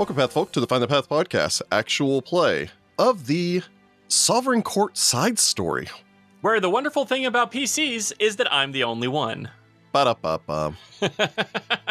Welcome, Path folk, to the Find the Path podcast, actual play of the Sovereign Court side story. Where the wonderful thing about PCs is that I'm the only one. Ba-da-ba-ba.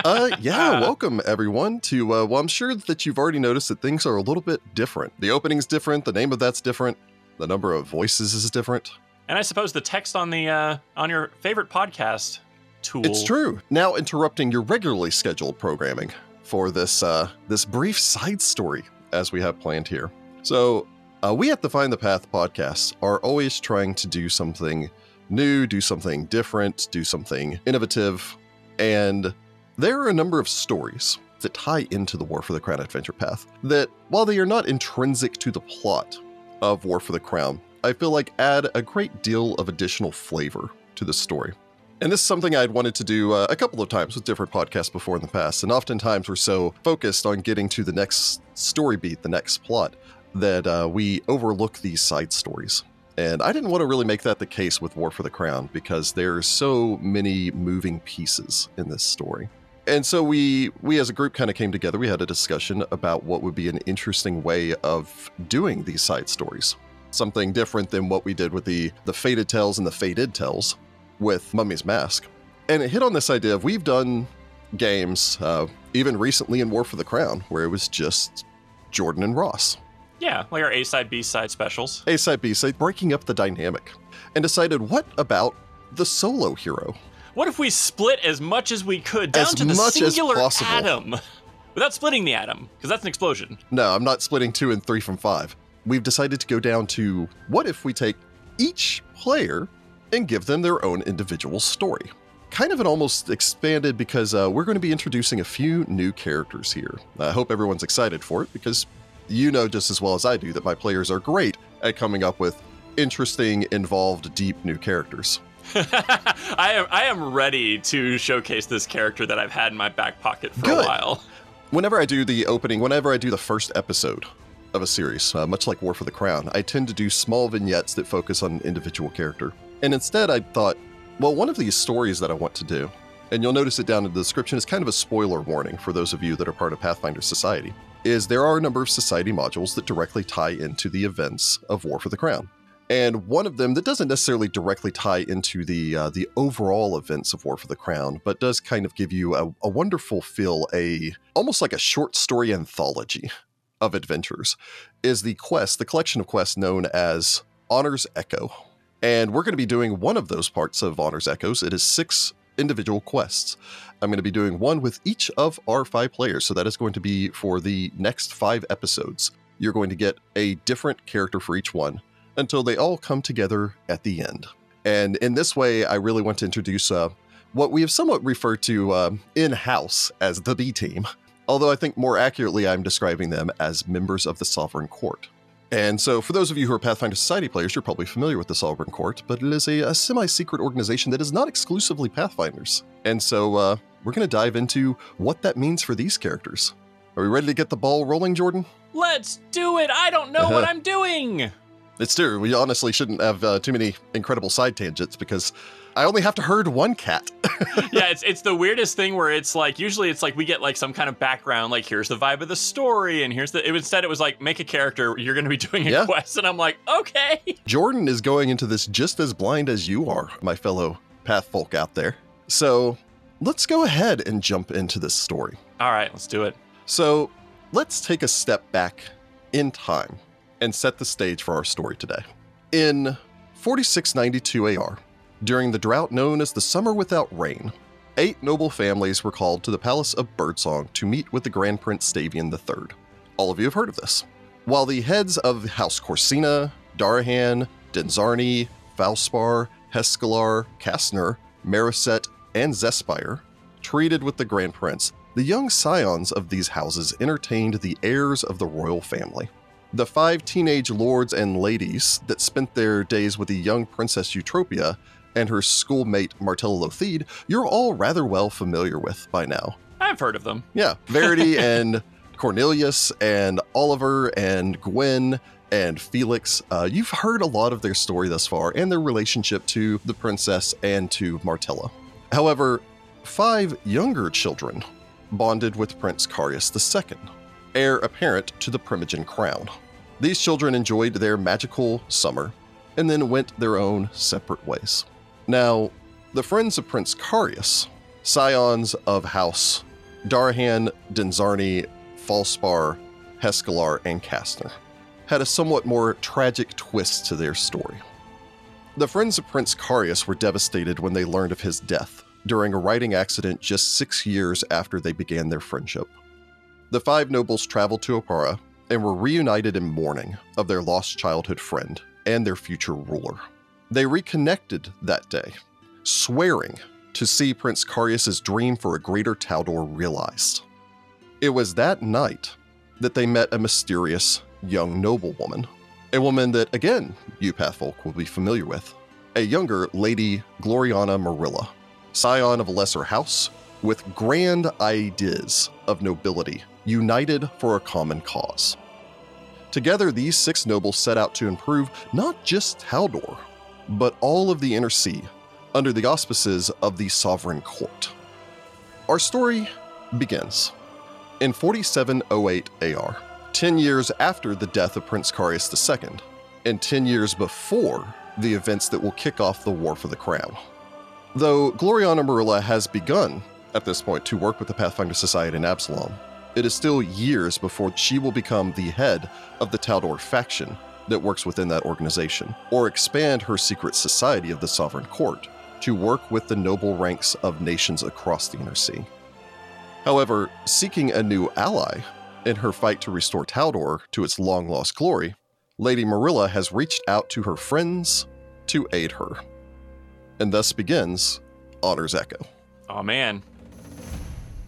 uh, yeah, welcome everyone to. Uh, well, I'm sure that you've already noticed that things are a little bit different. The opening's different. The name of that's different. The number of voices is different. And I suppose the text on the uh, on your favorite podcast tool. It's true. Now interrupting your regularly scheduled programming for this uh, this brief side story as we have planned here. So uh, we at the Find the Path podcast are always trying to do something new, do something different, do something innovative, and there are a number of stories that tie into the War for the Crown adventure path that, while they are not intrinsic to the plot of War for the Crown, I feel like add a great deal of additional flavor to the story. And this is something I'd wanted to do uh, a couple of times with different podcasts before in the past. And oftentimes we're so focused on getting to the next story beat, the next plot, that uh, we overlook these side stories. And I didn't want to really make that the case with War for the Crown because there are so many moving pieces in this story. And so we we as a group kind of came together. We had a discussion about what would be an interesting way of doing these side stories. Something different than what we did with the the Fated Tales and the faded Tales with Mummy's Mask. And it hit on this idea of we've done games, uh, even recently in War for the Crown, where it was just Jordan and Ross. Yeah, like our A side, B side specials. A side, B side, breaking up the dynamic, and decided what about the solo hero? What if we split as much as we could down As to the much as singular possible. atom? Without splitting the atom, because that's an explosion. No, I'm not splitting two and three from five. We've decided to go down to what if we take each player and give them their own individual story? Kind of an almost expanded because uh, we're going to be introducing a few new characters here. I hope everyone's excited for it because you know just as well as I do that my players are great at coming up with interesting, involved, deep new characters. I am I am ready to showcase this character that I've had in my back pocket for Good. a while. Whenever I do the opening, whenever I do the first episode of a series, uh, much like War for the Crown, I tend to do small vignettes that focus on an individual character. And instead, I thought, well, one of these stories that I want to do, and you'll notice it down in the description, is kind of a spoiler warning for those of you that are part of Pathfinder Society, is there are a number of society modules that directly tie into the events of War for the Crown. And one of them that doesn't necessarily directly tie into the uh, the overall events of War for the Crown, but does kind of give you a, a wonderful feel, a almost like a short story anthology of adventures, is the quest, the collection of quests known as Honor's Echo. And we're going to be doing one of those parts of Honor's Echoes. It is six individual quests. I'm going to be doing one with each of our five players. So that is going to be for the next five episodes. You're going to get a different character for each one until they all come together at the end. And in this way, I really want to introduce uh, what we have somewhat referred to uh, in house as the B team, although I think more accurately, I'm describing them as members of the Sovereign Court. And so, for those of you who are Pathfinder Society players, you're probably familiar with the Sovereign Court, but it is a, a semi secret organization that is not exclusively Pathfinders. And so, uh, we're going to dive into what that means for these characters. Are we ready to get the ball rolling, Jordan? Let's do it. I don't know what I'm doing. It's true. We honestly shouldn't have uh, too many incredible side tangents because I only have to herd one cat. yeah, it's it's the weirdest thing where it's like usually it's like we get like some kind of background, like here's the vibe of the story, and here's the. It, instead, it was like make a character. You're going to be doing a Yeah. quest, and I'm like, okay. Jordan is going into this just as blind as you are, my fellow path folk out there. So let's go ahead and jump into this story. All right, let's do it. So let's take a step back in time and set the stage for our story today. In 4692 AR, during the drought known as the Summer Without Rain, eight noble families were called to the Palace of Birdsong to meet with the Grand Prince Stavian III. All of you have heard of this. While the heads of House Corsina, Darahan, Denzarni, Valspar, Hescalar, Kastner, Mariset, and Zespire treated with the Grand Prince, the young scions of these houses entertained the heirs of the royal family. The five teenage lords and ladies that spent their days with the young Princess Eutropia and her schoolmate Martella Lothide, you're all rather well familiar with by now. I've heard of them. Yeah, Verity and Cornelius and Oliver and Gwen and Felix. Uh, you've heard a lot of their story thus far and their relationship to the princess and to Martella. However, five younger children bonded with Prince Carius II, heir apparent to the Primogen crown. These children enjoyed their magical summer and then went their own separate ways. Now, the friends of Prince Carius, scions of House Darahan, Denzarni, Falspar, Hescalar, and Kastner, had a somewhat more tragic twist to their story. The friends of Prince Carius were devastated when they learned of his death during a riding accident just six years after they began their friendship. The five nobles traveled to Oppara and were reunited in mourning of their lost childhood friend and their future ruler. They reconnected that day, swearing to see Prince Carius's dream for a greater Taldor realized. It was that night that they met a mysterious young noblewoman, a woman that, again, you Pathfolk will be familiar with, a younger Lady Gloriana Morilla, scion of a lesser house, with grand ideas of nobility, united for a common cause. Together, these six nobles set out to improve not just Taldor, but all of the Inner Sea under the auspices of the Sovereign Court. Our story begins in 4708 AR, 10 years after the death of Prince Carius II, and 10 years before the events that will kick off the War for the Crown. Though Gloriana Morilla has begun, at this point, to work with the Pathfinder Society in Absalom, it is still years before she will become the head of the Taldor faction that works within that organization, or expand her secret society of the Sovereign Court to work with the noble ranks of nations across the Inner Sea. However, seeking a new ally in her fight to restore Taldor to its long lost glory, Lady Morilla has reached out to her friends to aid her. And thus begins Honor's Echo. Oh man.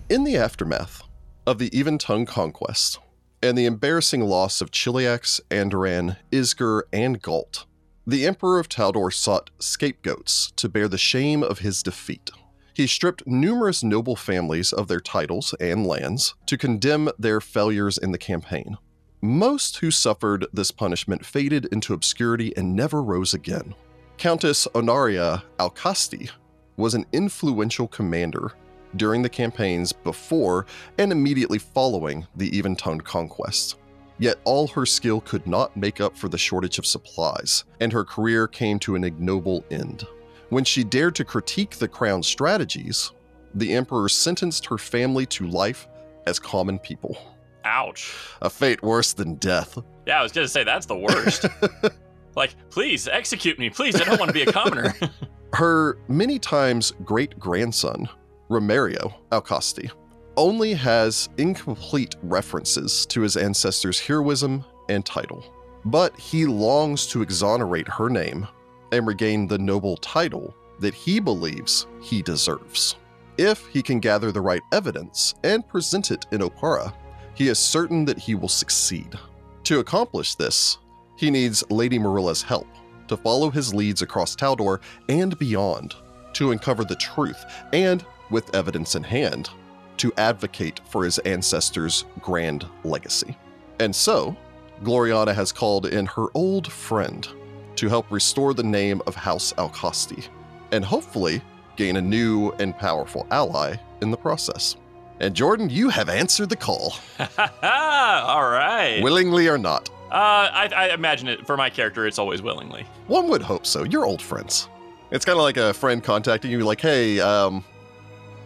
In the aftermath of the Even Tongue conquest and the embarrassing loss of Cheliax, Andoran, Isger, and Galt, the Emperor of Taldor sought scapegoats to bear the shame of his defeat. He stripped numerous noble families of their titles and lands to condemn their failures in the campaign. Most who suffered this punishment faded into obscurity and never rose again. Countess Onaria Alcasti was an influential commander during the campaigns before and immediately following the even tongued conquest. Yet all her skill could not make up for the shortage of supplies, and her career came to an ignoble end. When she dared to critique the crown's strategies, the emperor sentenced her family to life as common people. Ouch. A fate worse than death. Yeah, I was going to say that's the worst. like, please execute me. Please, I don't want to be a commoner. Her many times great grandson, Romario Alcasti, only has incomplete references to his ancestors' heroism and title, but he longs to exonerate her name and regain the noble title that he believes he deserves. If he can gather the right evidence and present it in Oppara, he is certain that he will succeed. To accomplish this, he needs Lady Morilla's help to follow his leads across Taldor and beyond to uncover the truth and, with evidence in hand, to advocate for his ancestors' grand legacy. And so, Gloriana has called in her old friend to help restore the name of House Alcasti, and hopefully gain a new and powerful ally in the process. And Jordan, you have answered the call. All right. Willingly or not. Uh, I, I imagine it for my character, it's always willingly. One would hope so. You're old friends. It's kind of like a friend contacting you, like, hey, um,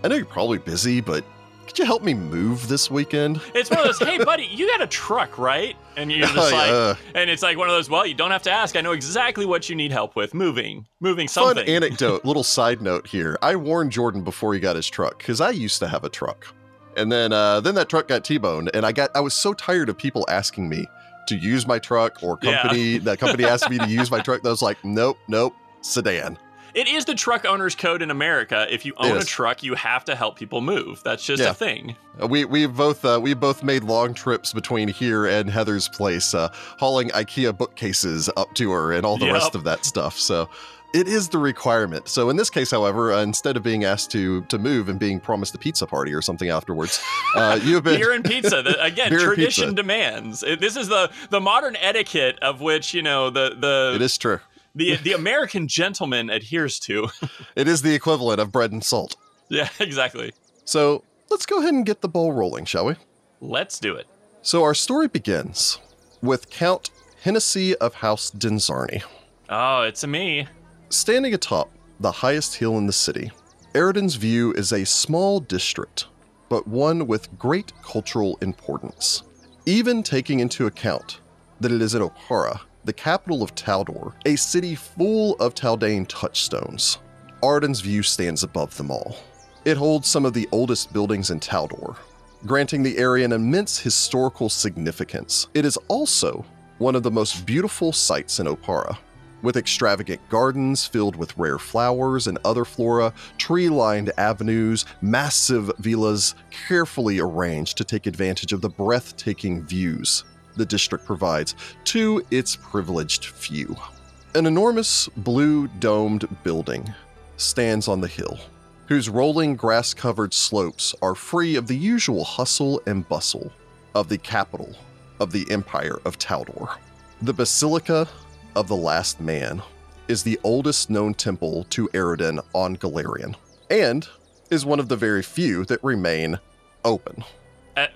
I know you're probably busy, but could you help me move this weekend? It's one of those, hey, buddy, you got a truck, right? And you're just like, uh, and it's like one of those, well, you don't have to ask. I know exactly what you need help with moving, moving something. Fun anecdote, little side note here. I warned Jordan before he got his truck because I used to have a truck. And then, uh, then that truck got T-boned, and I got I was so tired of people asking me to use my truck or company yeah. that company asked me to use my truck. That was like, nope, nope, sedan. It is the truck owner's code in America. If you own a truck, you have to help people move. That's just Yeah. a thing. Uh, We we both uh, we both made long trips between here and Heather's place, uh, hauling IKEA bookcases up to her and all the Yep. rest of that stuff. So it is the requirement. So in this case, however, uh, instead of being asked to to move and being promised a pizza party or something afterwards, uh, you have been Beer and pizza. The, again, tradition demands. It- this is the the modern etiquette of which you know the the it is true. The the American gentleman adheres to. It is the equivalent of bread and salt. yeah, exactly. So let's go ahead and get the ball rolling, shall we? Let's do it. So our story begins with Count Hennessy of House Denzarni. Oh, it's a me. Standing atop the highest hill in the city, Aroden's view is a small district, but one with great cultural importance. Even taking into account that it is in Oppara, the capital of Taldor, a city full of Taldane touchstones, Aroden's view stands above them all. It holds some of the oldest buildings in Taldor, granting the area an immense historical significance. It is also one of the most beautiful sights in Oppara, with extravagant gardens filled with rare flowers and other flora, tree lined avenues, massive villas carefully arranged to take advantage of the breathtaking views the district provides to its privileged few. An enormous blue domed building stands on the hill, whose rolling grass covered slopes are free of the usual hustle and bustle of the capital of the Empire of Taldor. The Basilica of the Last Man is the oldest known temple to Aroden on Golarion, and is one of the very few that remain open.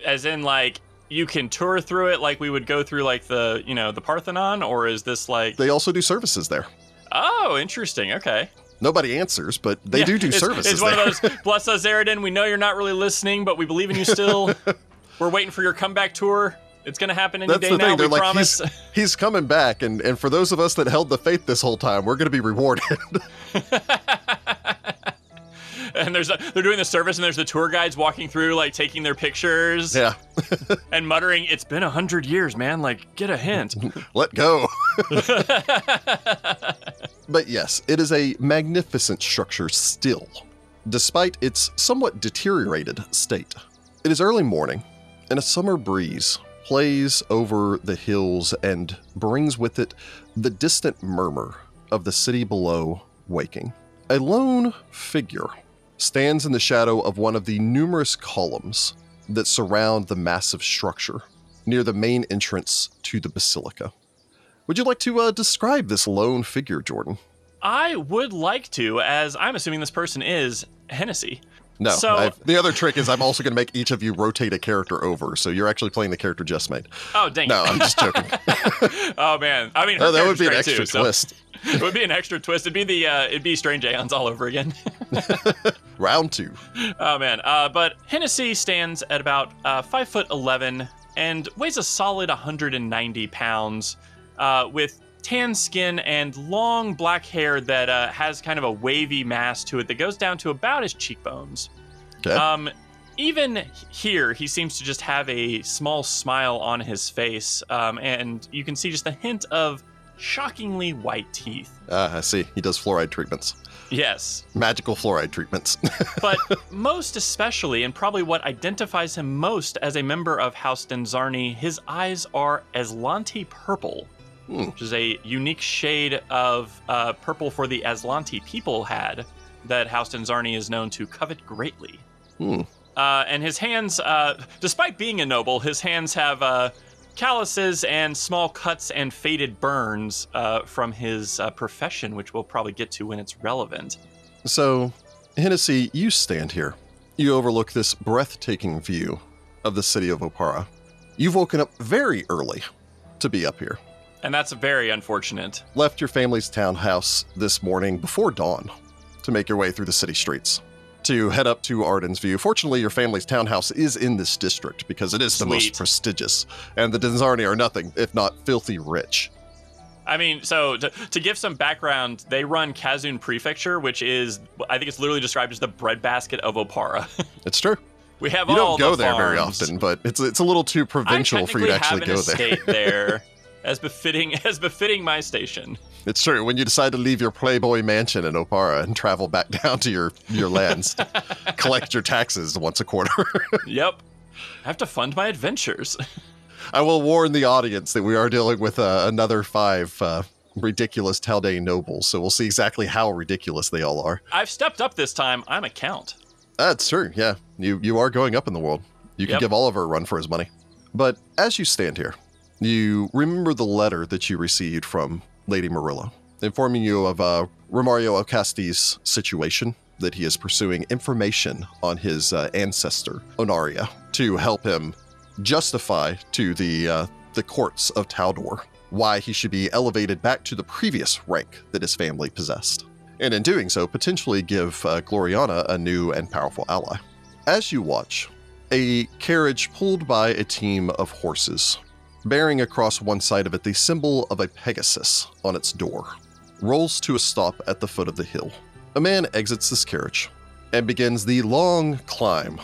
As in, like you can tour through it, like we would go through, like the you know the Parthenon, or is this like? They also do services there. Oh, interesting. Okay. Nobody answers, but they Yeah, do do it's, services It's one there. of those. Bless us, Aroden. We know you're not really listening, but we believe in you still. We're waiting for your comeback tour. It's gonna happen any That's day the now. thing. They're we like, promise. he's, he's coming back, and, and for those of us that held the faith this whole time, we're going to be rewarded. and there's a, they're doing the service, and there's the tour guides walking through, like taking their pictures yeah, and muttering, "It's been a hundred years, man. Like, get a hint." let go. But yes, it is a magnificent structure still, despite its somewhat deteriorated state. It is early morning, and a summer breeze plays over the hills and brings with it the distant murmur of the city below waking. A lone figure stands in the shadow of one of the numerous columns that surround the massive structure near the main entrance to the basilica. Would you like to uh, describe this lone figure, Jordan? I would like to, as I'm assuming this person is Hennessy. No. So- I've- the other trick is I'm also going to make each of you rotate a character over, so you're actually playing the character just made. Oh, dang No, it. I'm just joking. oh man, I mean, Oh, that would be an extra too, so- twist. it would be an extra twist. It'd be the uh, it'd be Strange Aeons all over again. Round two. oh man, uh, but Hennessy stands at about uh, five foot eleven and weighs a solid 190 pounds, uh, with tan skin and long black hair that uh, has kind of a wavy mass to it that goes down to about his cheekbones. Okay. Um, even here, he seems to just have a small smile on his face, um, and you can see just a hint of shockingly white teeth. Ah, I see. He does fluoride treatments. Yes, Magical fluoride treatments. but most especially, and probably what identifies him most as a member of House Denzarni, his eyes are Azlanti purple, Hmm. which is a unique shade of uh, purple for the Azlanti people had that House Denzarni is known to covet greatly. Hmm. Uh, and his hands, uh, despite being a noble, his hands have uh, calluses and small cuts and faded burns uh, from his uh, profession, which we'll probably get to when it's relevant. so, Hennessy, you stand here. You overlook this breathtaking view of the city of Oppara. You've woken up very early to be up here. And that's very unfortunate. Left your family's townhouse this morning before dawn to make your way through the city streets to head up to Aroden's View. Fortunately, your family's townhouse is in this district because it is the most prestigious, and the Denzarni are nothing if not filthy rich. I mean, so to, to give some background, they run Kazun Prefecture, which is, I think it's literally described as the breadbasket of Oppara. It's true. we have You all don't go the there very often, but it's it's a little too provincial for you to actually have go there. there, as befitting as befitting my station. It's true. When you decide to leave your Playboy mansion in Oppara and travel back down to your, your lands, collect your taxes once a quarter. yep. I have to fund my adventures. I will warn the audience that we are dealing with uh, another five uh, ridiculous Taldane nobles, so we'll see exactly how ridiculous they all are. I've stepped up this time. I'm a count. That's true. Yeah, you you are going up in the world. You can Yep. give Oliver a run for his money. But as you stand here, you remember the letter that you received from Lady Morilla, informing you of uh, Romario Alcasti's situation, that he is pursuing information on his uh, ancestor, Onaria, to help him justify to the uh, the courts of Taldor why he should be elevated back to the previous rank that his family possessed. And in doing so, potentially give uh, Gloriana a new and powerful ally. As you watch, a carriage pulled by a team of horses, bearing across one side of it the symbol of a Pegasus on its door, rolls to a stop at the foot of the hill. A man exits this carriage and begins the long climb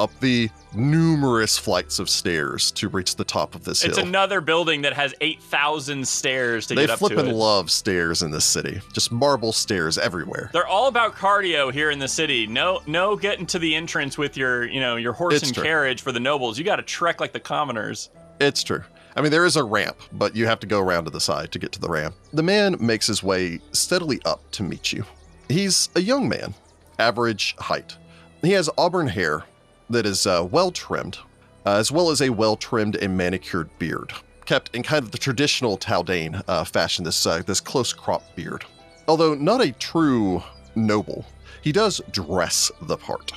up the numerous flights of stairs to reach the top of this It's hill. It's another building that has 8,000 stairs to they get up to flippin' it. love stairs in this city. Just marble stairs everywhere. They're all about cardio here in the city. No, no, getting to the entrance with your, you know, your horse It's and true. carriage for the nobles. You got to trek like the commoners. It's true. I mean, there is a ramp, but you have to go around to the side to get to the ramp. The man makes his way steadily up to meet you. He's a young man, average height. He has auburn hair that is uh, well trimmed, uh, as well as a well trimmed and manicured beard, kept in kind of the traditional Taldane uh, fashion, this, uh, this close cropped beard. Although not a true noble, he does dress the part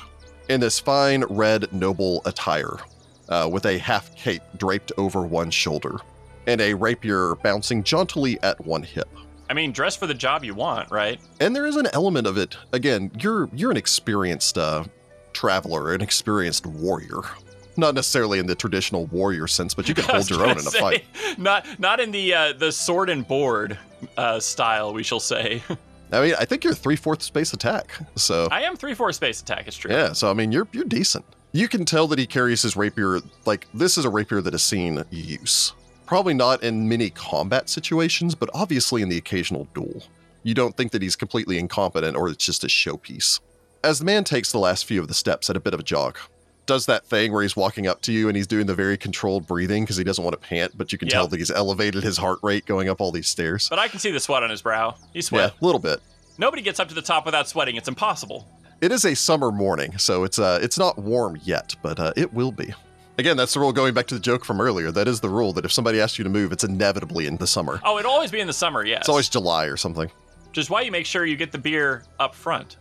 in this fine red noble attire uh, with a half cape draped over one shoulder and a rapier bouncing jauntily at one hip. I mean, dress for the job you want, right? And there is an element of it. Again, you're you're an experienced uh, traveler, an experienced warrior. Not necessarily in the traditional warrior sense, but you can hold your own in a say, fight. Not, not in the uh, the sword and board uh, style, we shall say. I mean, I think you're three fourths space attack. So I am three four space attack. It's true. Yeah, so I mean, you're you're decent. You can tell that he carries his rapier like this is a rapier that has seen use. Probably not in many combat situations, but obviously in the occasional duel. You don't think that he's completely incompetent or it's just a showpiece. As the man takes the last few of the steps at a bit of a jog, does that thing where he's walking up to you and he's doing the very controlled breathing because he doesn't want to pant, but you can Yep. tell that he's elevated his heart rate going up all these stairs. But I can see the sweat on his brow. He Yeah, sweat. a little bit. Nobody gets up to the top without sweating. It's impossible. It is a summer morning, so it's uh it's not warm yet, but uh, it will be. Again, that's the rule going back to the joke from earlier. That is the rule that if somebody asks you to move, it's inevitably in the summer. Oh, it'll always be in the summer. Yes. It's always July or something. Which is why you make sure you get the beer up front.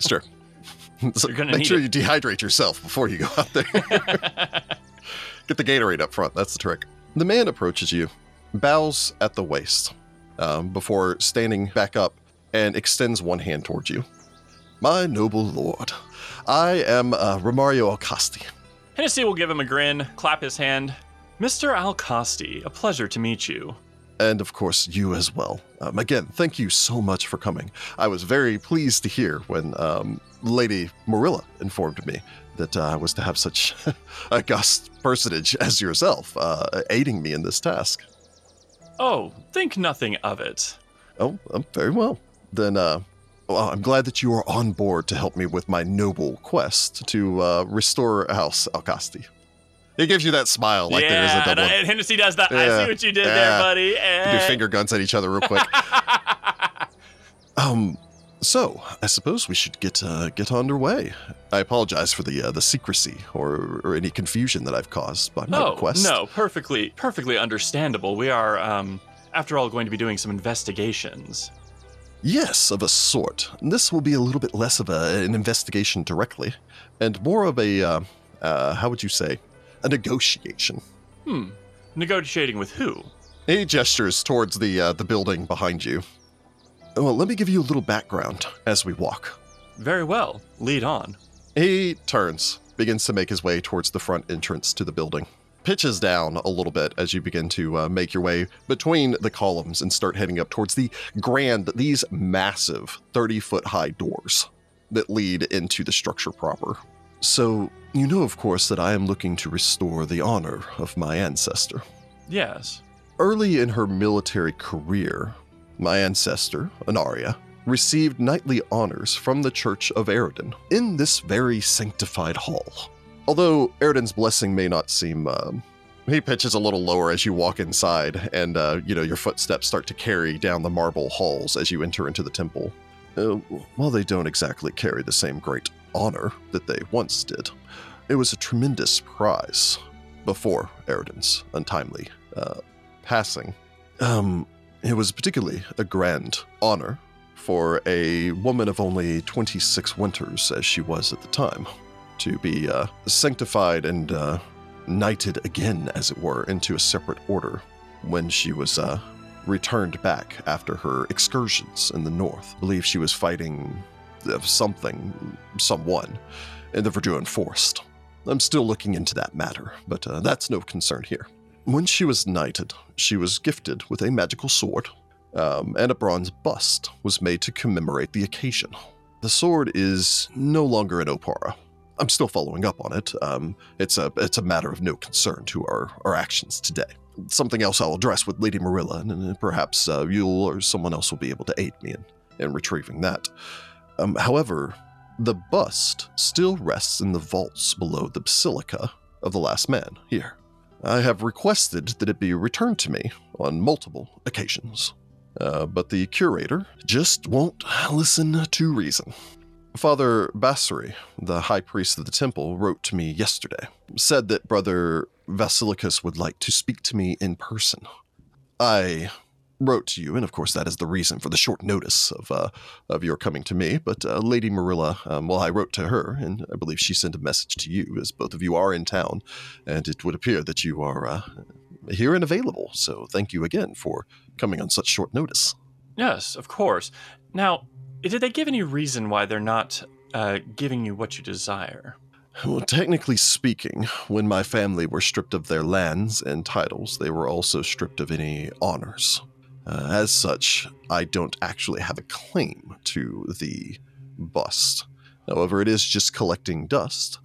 True. So You're gonna make need sure it. you dehydrate yourself before you go out there. Get the Gatorade up front. That's the trick. The man approaches you, bows at the waist, um, before standing back up and extends one hand towards you. My noble lord, I am uh, Romario Alcasti. Hennessy will give him a grin, clap his hand. Mr. Alcosti, a pleasure to meet you. And of course you as well. Um, again, thank you so much for coming. I was very pleased to hear when um, Lady Morilla informed me that uh, I was to have such a august personage as yourself uh, aiding me in this task. Oh, think nothing of it. Oh, um, very well. Then uh, well, I'm glad that you are on board to help me with my noble quest to uh, restore House Alcasti. He gives you that smile like there is a double. and, and Hennessy does that. I see what you did yeah. there, buddy. You do Eh. finger guns at each other real quick. um, so I suppose we should get uh, get underway. I apologize for the uh, the secrecy or, or any confusion that I've caused by my quest. No, request. no, perfectly, perfectly understandable. We are, um, after all, going to be doing some investigations. Yes, of a sort. This will be a little bit less of a, an investigation directly, and more of a uh, uh, how would you say, a negotiation. Hmm. Negotiating with who? He gestures towards the uh, the building behind you. Well, let me give you a little background as we walk. Very well. Lead on. He turns, begins to make his way towards the front entrance to the building. Pitches down a little bit as you begin to uh, make your way between the columns and start heading up towards the grand, these massive 30 foot high doors that lead into the structure proper. So, you know, of course, that I am looking to restore the honor of my ancestor. Yes. Early in her military career, my ancestor, Anaria, received knightly honors from the Church of Aroden in this very sanctified hall. Although Aroden's blessing may not seem, um, he pitches a little lower as you walk inside, and uh, you know your footsteps start to carry down the marble halls as you enter into the temple. Uh, while they don't exactly carry the same great honor that they once did, it was a tremendous prize before Aroden's untimely uh, passing. Um, it was particularly a grand honor for a woman of only 26 winters, as she was at the time, to be uh, sanctified and uh, knighted again, as it were, into a separate order when she was uh, returned back after her excursions in the north. Believe she was fighting uh, something, someone, in the Verduran Forest. I'm still looking into that matter, but uh, that's no concern here. When she was knighted, she was gifted with a magical sword, um, and a bronze bust was made to commemorate the occasion. The sword is no longer in Oppara. I'm still following up on it. Um, it's a it's a matter of no concern to our, our actions today. Something else I'll address with Lady Morilla, and perhaps uh, you or someone else will be able to aid me in, in retrieving that. Um, however, the bust still rests in the vaults below the Basilica of the Last Man here. I have requested that it be returned to me on multiple occasions, uh, but the curator just won't listen to reason. Father Basari, the high priest of the temple, wrote to me yesterday, said that Brother Vasilicus would like to speak to me in person. I wrote to you, and of course that is the reason for the short notice of uh, of your coming to me. But uh, Lady Morilla, um, well, I wrote to her, and I believe she sent a message to you, as both of you are in town, and it would appear that you are uh, here and available. So thank you again for coming on such short notice. Yes, of course. Now, did they give any reason why they're not uh, giving you what you desire? Well, technically speaking, when my family were stripped of their lands and titles, they were also stripped of any honors. Uh, as such, I don't actually have a claim to the bust. However, it is just collecting dust.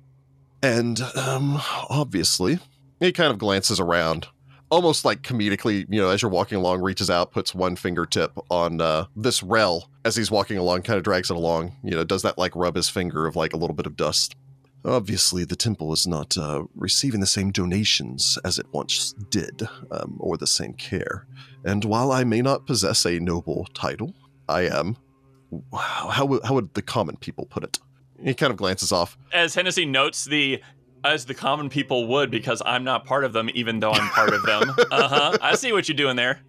And, um, obviously, he kind of glances around, almost like comedically, you know, as you're walking along, reaches out, puts one fingertip on uh, this rel as he's walking along, kind of drags it along, you know, does that like rub his finger of like a little bit of dust. Obviously, the temple is not uh, receiving the same donations as it once did, um, or the same care. And while I may not possess a noble title, I am. How, how would the common people put it? He kind of glances off. As Hennessy notes the as the common people would, because I'm not part of them, even though I'm part of them. Uh huh. I see what you're doing there.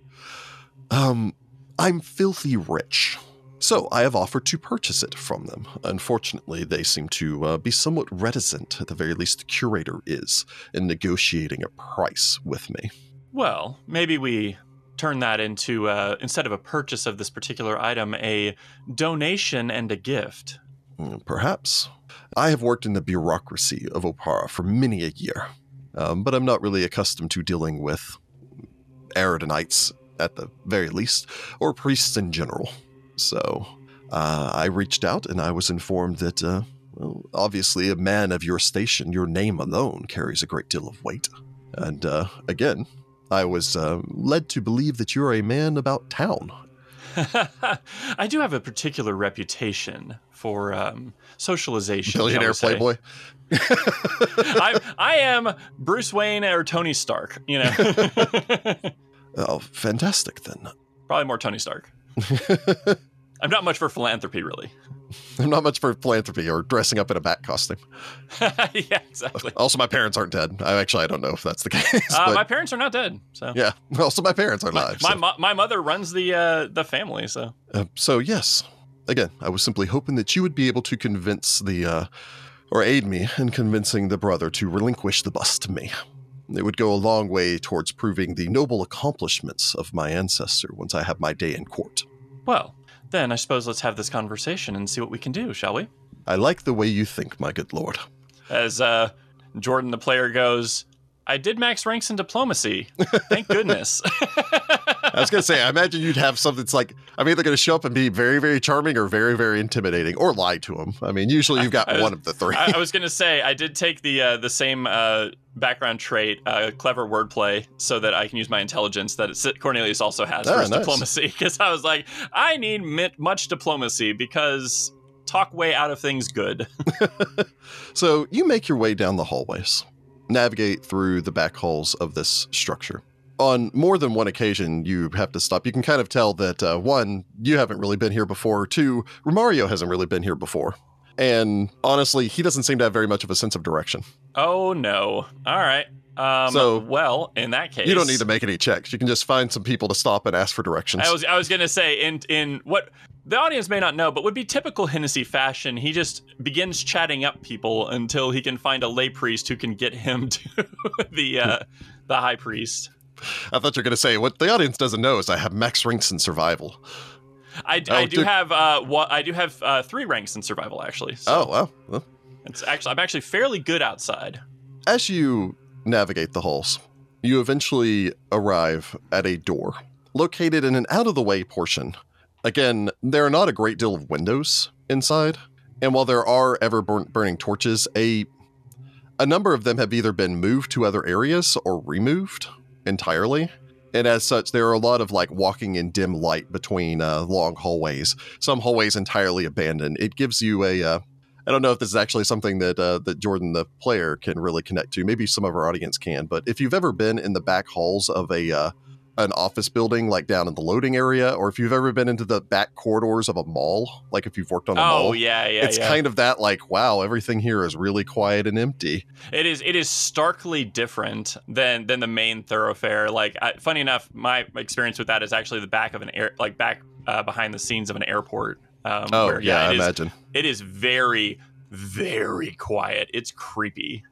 Um, I'm filthy rich. So I have offered to purchase it from them. Unfortunately, they seem to uh, be somewhat reticent, at the very least, the curator is, in negotiating a price with me. Well, maybe we turn that into, uh, instead of a purchase of this particular item, a donation and a gift. Mm, perhaps. I have worked in the bureaucracy of Oppara for many a year, um, but I'm not really accustomed to dealing with Arodenites at the very least, or priests in general. So uh, I reached out and I was informed that, uh, well, obviously, a man of your station, your name alone carries a great deal of weight. And uh, again, I was uh, led to believe that you're a man about town. I do have a particular reputation for um, socialization. Billionaire playboy. I, I am Bruce Wayne or Tony Stark, you know. oh, fantastic then. Probably more Tony Stark. I'm not much for philanthropy, really. I'm not much for philanthropy or dressing up in a bat costume. yeah, exactly. Also, my parents aren't dead. I actually I don't know if that's the case. Uh, my parents are not dead. So yeah. Also, my parents are alive. My so. my, my mother runs the uh, the family. So uh, so yes. Again, I was simply hoping that you would be able to convince the uh, or aid me in convincing the brother to relinquish the bust to me. It would go a long way towards proving the noble accomplishments of my ancestor once I have my day in court. Well, then I suppose let's have this conversation and see what we can do, shall we? I like the way you think, my good lord. As uh, Jordan the player goes, I did max ranks in diplomacy. Thank goodness. I was gonna say, I imagine you'd have something that's like, I'm either gonna show up and be very, very charming or very, very intimidating, or lie to them. I mean, usually you've got was- one of the three. I, I was gonna say I did take the uh, the same uh, background trait, uh, clever wordplay, so that I can use my intelligence that Cornelius also has for Ah, his nice. diplomacy. Because I was like, I need much diplomacy because talk way out of things good. So you make your way down the hallways, navigate through the back halls of this structure. On more than one occasion, you have to stop. You can kind of tell that uh, one, you haven't really been here before. Two, Romario hasn't really been here before. And honestly, he doesn't seem to have very much of a sense of direction. oh no! All right. Um, So- well, in that case, You don't need to make any checks. You can just find some people to stop and ask for directions. I was I was gonna say in in what the audience may not know, but would be typical Hennessy fashion. He just begins chatting up people until he can find a lay priest who can get him to the uh, the high priest. I thought you were going to say, what the audience doesn't know is I have max ranks in survival. I, Oh, I do dude. have uh I do have uh, three ranks in survival actually. So Oh, well. well. it's actually I'm actually fairly good outside. As you navigate the halls, you eventually arrive at a door located in an out of the way portion. Again, there are not a great deal of windows inside, and while there are ever burn- burning torches, a a number of them have either been moved to other areas or removed entirely. And as such, there are a lot of like walking in dim light between uh, long hallways. Some hallways entirely abandoned. It gives you a uh, I don't know if this is actually something that uh, that Jordan, the player, can really connect to. Maybe some of our audience can. But if you've ever been in the back halls of a uh, an office building, like down in the loading area, or if you've ever been into the back corridors of a mall, like if you've worked on a Oh mall, yeah, yeah, it's yeah. kind of that like, wow, everything here is really quiet and empty. It is. It is starkly different than than the main thoroughfare. Like, I, funny enough, my experience with that is actually the back of an air, like back uh, behind the scenes of an airport. Um, Oh where, yeah, I it is, imagine. it is very, very quiet. It's creepy.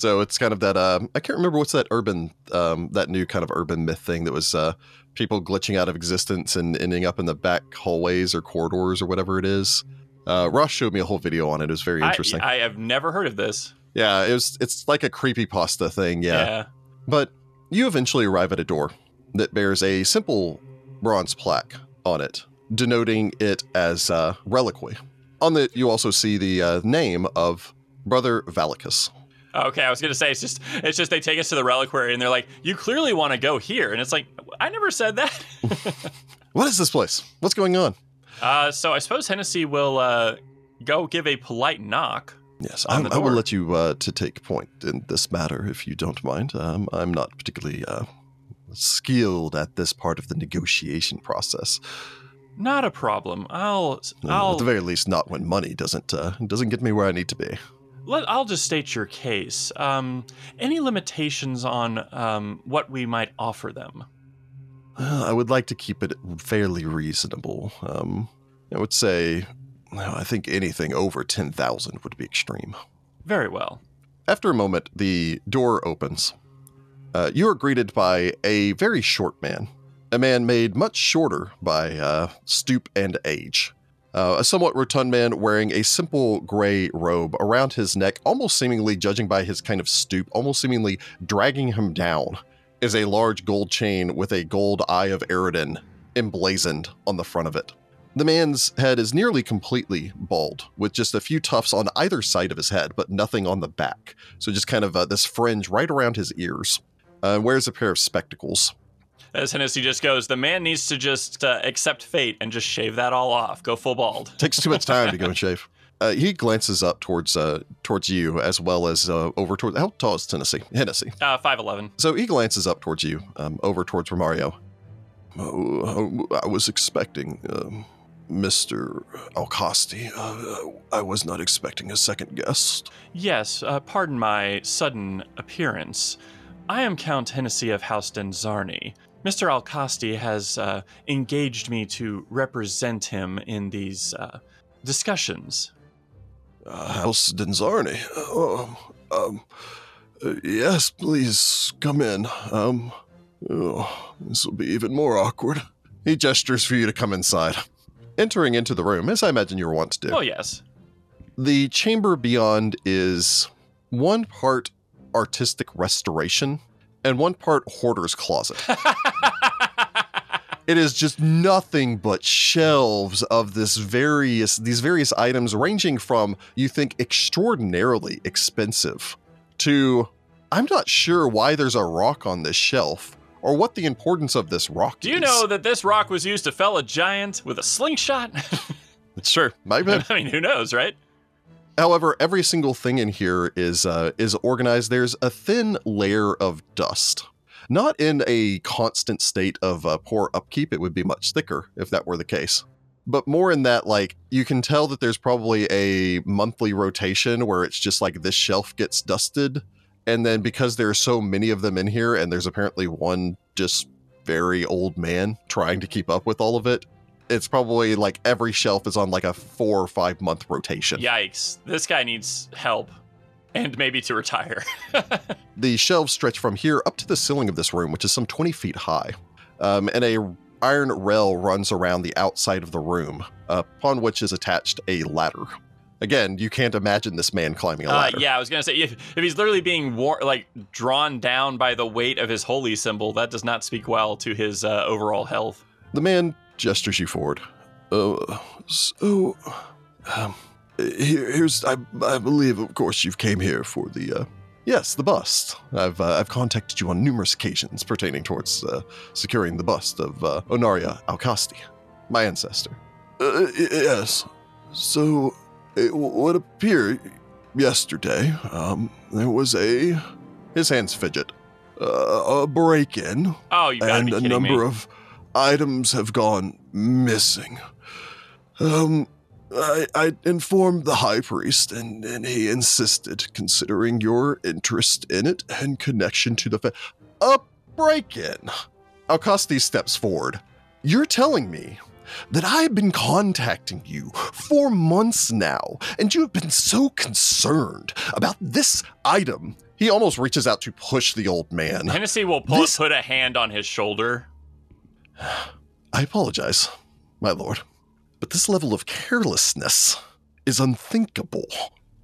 So it's kind of that. Um, I can't remember what's that urban, um, that new kind of urban myth thing that was uh, people glitching out of existence and ending up in the back hallways or corridors or whatever it is. Uh, Ross showed me a whole video on it. It was very I, interesting. I have never heard of this. yeah, it was. It's like a creepy pasta thing. Yeah. yeah. But you eventually arrive at a door that bears a simple bronze plaque on it, denoting it as uh, reliquary. On it, you also see the uh, name of Brother Valicus. Okay, I was gonna say it's just it's just they take us to the reliquary and they're like, you clearly want to go here, and it's like I never said that. What is this place? What's going on? uh, so I suppose Hennessy will uh, go give a polite knock. Yes, I'm, I will let you uh, to take point in this matter if you don't mind. Um, I'm not particularly uh, skilled at this part of the negotiation process. Not a problem. I'll I'll at the very least, not when money doesn't uh, doesn't get me where I need to be. Let, I'll just state your case. Um, any limitations on um, what we might offer them? Uh, I would like to keep it fairly reasonable. Um, I would say, well, I think anything over ten thousand would be extreme. Very well. After a moment, the door opens. Uh, you are greeted by a very short man, a man made much shorter by uh, stoop and age. Uh, a somewhat rotund man wearing a simple gray robe around his neck, almost seemingly, judging by his kind of stoop, almost seemingly dragging him down, is a large gold chain with a gold eye of Aroden emblazoned on the front of it. The man's head is nearly completely bald, with just a few tufts on either side of his head, but nothing on the back. So just kind of uh, this fringe right around his ears. Uh, wears a pair of spectacles. As Hennessy just goes, the man needs to just uh, accept fate and just shave that all off. Go full bald. Takes too much time to go and shave. Uh, he glances up towards uh, towards you as well as uh, over towards how tall is Tennessee? Hennessy. Uh, Five eleven. So he glances up towards you, um, over towards Romario. Oh, I was expecting um, Mr. Alcosti. Uh, I was not expecting a second guest. Yes, uh, pardon my sudden appearance. I am Count Hennessy of House Denzarni. Mr. Alcosti has uh, engaged me to represent him in these uh, discussions. Uh, House Denzarni. Oh, um, uh, yes, please come in. Um, oh, this will be even more awkward. He gestures for you to come inside. Entering into the room, as I imagine you were wont to do. Oh, yes. The chamber beyond is one part artistic restoration and one part hoarder's closet. It is just nothing but shelves of this various these various items ranging from you think extraordinarily expensive to I'm not sure why there's a rock on this shelf or what the importance of this rock Do you is. know that this rock was used to fell a giant with a slingshot? It's true. Might be. I mean, who knows, right? However, every single thing in here is uh, is organized. There's a thin layer of dust, not in a constant state of uh, poor upkeep. It would be much thicker if that were the case, but more in that like you can tell that there's probably a monthly rotation where it's just like this shelf gets dusted, and then because there are so many of them in here, and there's apparently one just very old man trying to keep up with all of it. It's probably like every shelf is on like a four or five month rotation. Yikes. This guy needs help. And maybe to retire. The shelves stretch from here up to the ceiling of this room, which is some 20 feet high. Um, and a iron rail runs around the outside of the room, upon which is attached a ladder. Again, you can't imagine this man climbing a Uh, ladder. yeah, I was gonna say if, if he's literally being war- like drawn down by the weight of his holy symbol, that does not speak well to his uh, overall health. The man gestures you forward. Uh, so, um, here, here's I, I believe, of course, you've came here for the uh, yes, the bust. I've uh, I've contacted you on numerous occasions pertaining towards uh, securing the bust of uh, Onaria Alcasti, my ancestor. Uh, yes. So, it w- would appear yesterday, um, there was a his hands fidget, uh, a break-in Oh, you and a number me. of items have gone missing. Um, I, I informed the high priest, and, and he insisted, considering your interest in it and connection to the fa- a break-in. Alcasti steps forward. You're telling me that I've been contacting you for months now, and you have been so concerned about this item. He almost reaches out to push the old man. Hennessy will pull, This- put a hand on his shoulder. I apologize, my lord, but this level of carelessness is unthinkable.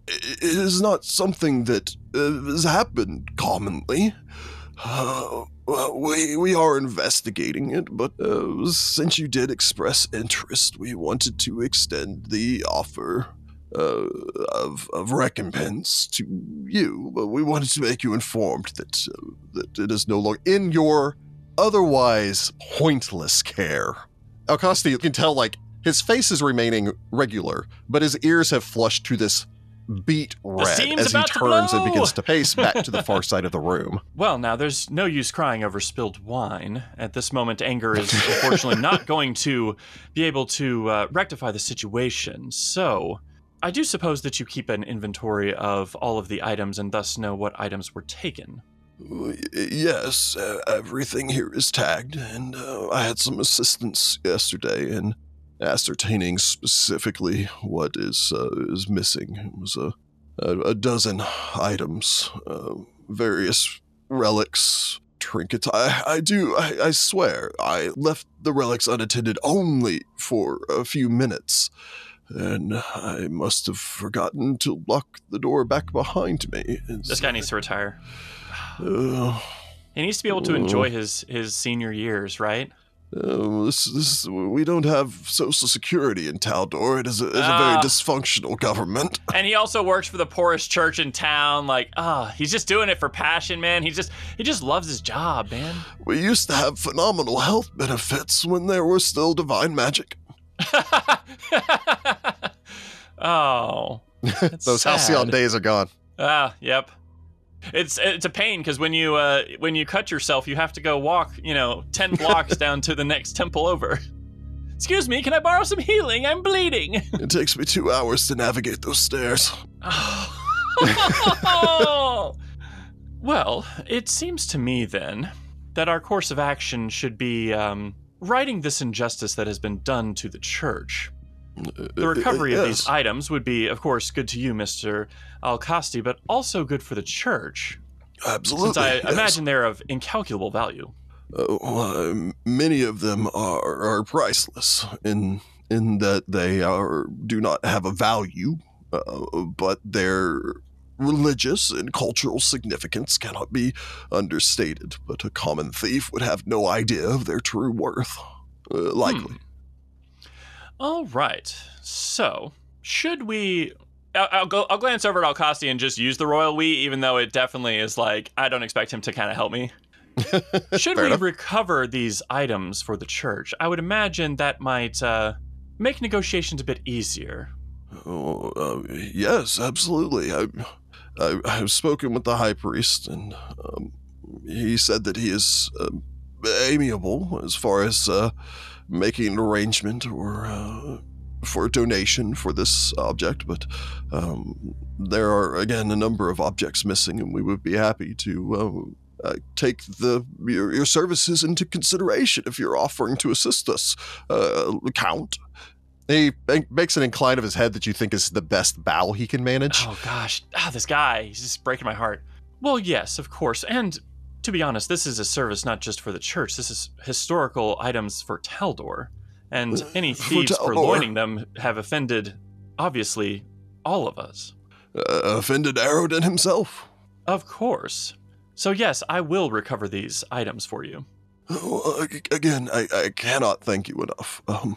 It is not something that uh, has happened commonly. Uh, we, we are investigating it, but uh, since you did express interest, we wanted to extend the offer uh, of, of recompense to you. But we wanted to make you informed that, uh, that it is no longer in your otherwise pointless care. Alcasti, you can tell, like, his face is remaining regular, but his ears have flushed to this beat red as he turns and begins to pace back to the far side of the room. Well, now there's no use crying over spilled wine. At this moment, anger is unfortunately not going to be able to uh, rectify the situation. So, I do suppose that you keep an inventory of all of the items and thus know what items were taken. Yes, everything here is tagged, and uh, I had some assistance yesterday in ascertaining specifically what is uh, is missing. It was a a, a dozen items, uh, various relics, trinkets. I I do I, I swear I left the relics unattended only for a few minutes. And I must have forgotten to lock the door back behind me. This guy needs to retire. Uh, He needs to be able to enjoy his his senior years, right? Uh, this, this, we don't have social security in Taldor. It is a, a Ah. very dysfunctional government. And he also works for the poorest church in town. Like, ah, he's just doing it for passion, man. He just he just loves his job, man. We used to have phenomenal health benefits when there was still divine magic. oh, Those sad. halcyon days are gone. Ah, yep. It's it's a pain because when you uh when you cut yourself, you have to go walk you know ten blocks down to the next temple over. Excuse me, can I borrow some healing? I'm bleeding. It takes me two hours to navigate those stairs. well, it seems to me then that our course of action should be um, righting this injustice that has been done to the church. The recovery of these items would be, of course, good to you, Mister Alcasti, but also good for the church, Absolutely. since I yes. imagine they're of incalculable value. Uh, well, um, many of them are, are priceless in in that they are do not have a value, uh, but their religious and cultural significance cannot be understated. But a common thief would have no idea of their true worth. Uh, likely. All right. So, should we? I'll, I'll go. I'll glance over at Alcasti and just use the royal we, even though it definitely is like I don't expect him to kind of help me. Should we enough. recover these items for the church? I would imagine that might uh, make negotiations a bit easier. Oh, uh, yes, absolutely. I, I, I've spoken with the high priest, and um, he said that he is uh, amiable as far as uh, making an arrangement or uh, for a donation for this object. But um, there are again a number of objects missing, and we would be happy to. Uh, uh, take the your, your services into consideration if you're offering to assist us, uh, Count. He makes an incline of his head that you think is the best bow he can manage. Oh gosh, ah, this guy, he's just breaking my heart. Well, yes, of course. And to be honest, this is a service not just for the church. This is historical items for Taldor. And any thieves Taldor. purloining them have offended, obviously, all of us. Uh, offended Aroden himself. Of course. So, yes, I will recover these items for you. Oh, again, I, I cannot thank you enough. Um,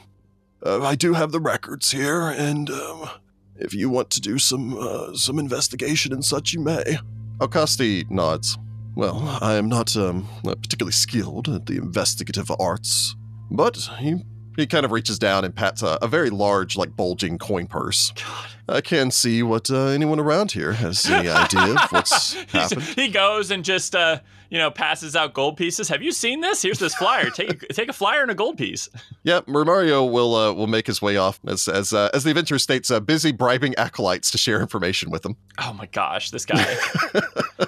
uh, I do have the records here, and um, if you want to do some uh, some investigation and such, you may. Alcasti nods. Well, I am not um, particularly skilled at the investigative arts, but he he kind of reaches down and pats a, a very large, like bulging coin purse. God. I can't see what uh, anyone around here has any idea of what's happened. he goes and just, uh, you know, passes out gold pieces. Have you seen this? Here's this flyer. Take take a flyer and a gold piece. Yep, Mario will uh, will make his way off as as uh, as the adventure states, uh, busy bribing acolytes to share information with him. Oh my gosh, this guy.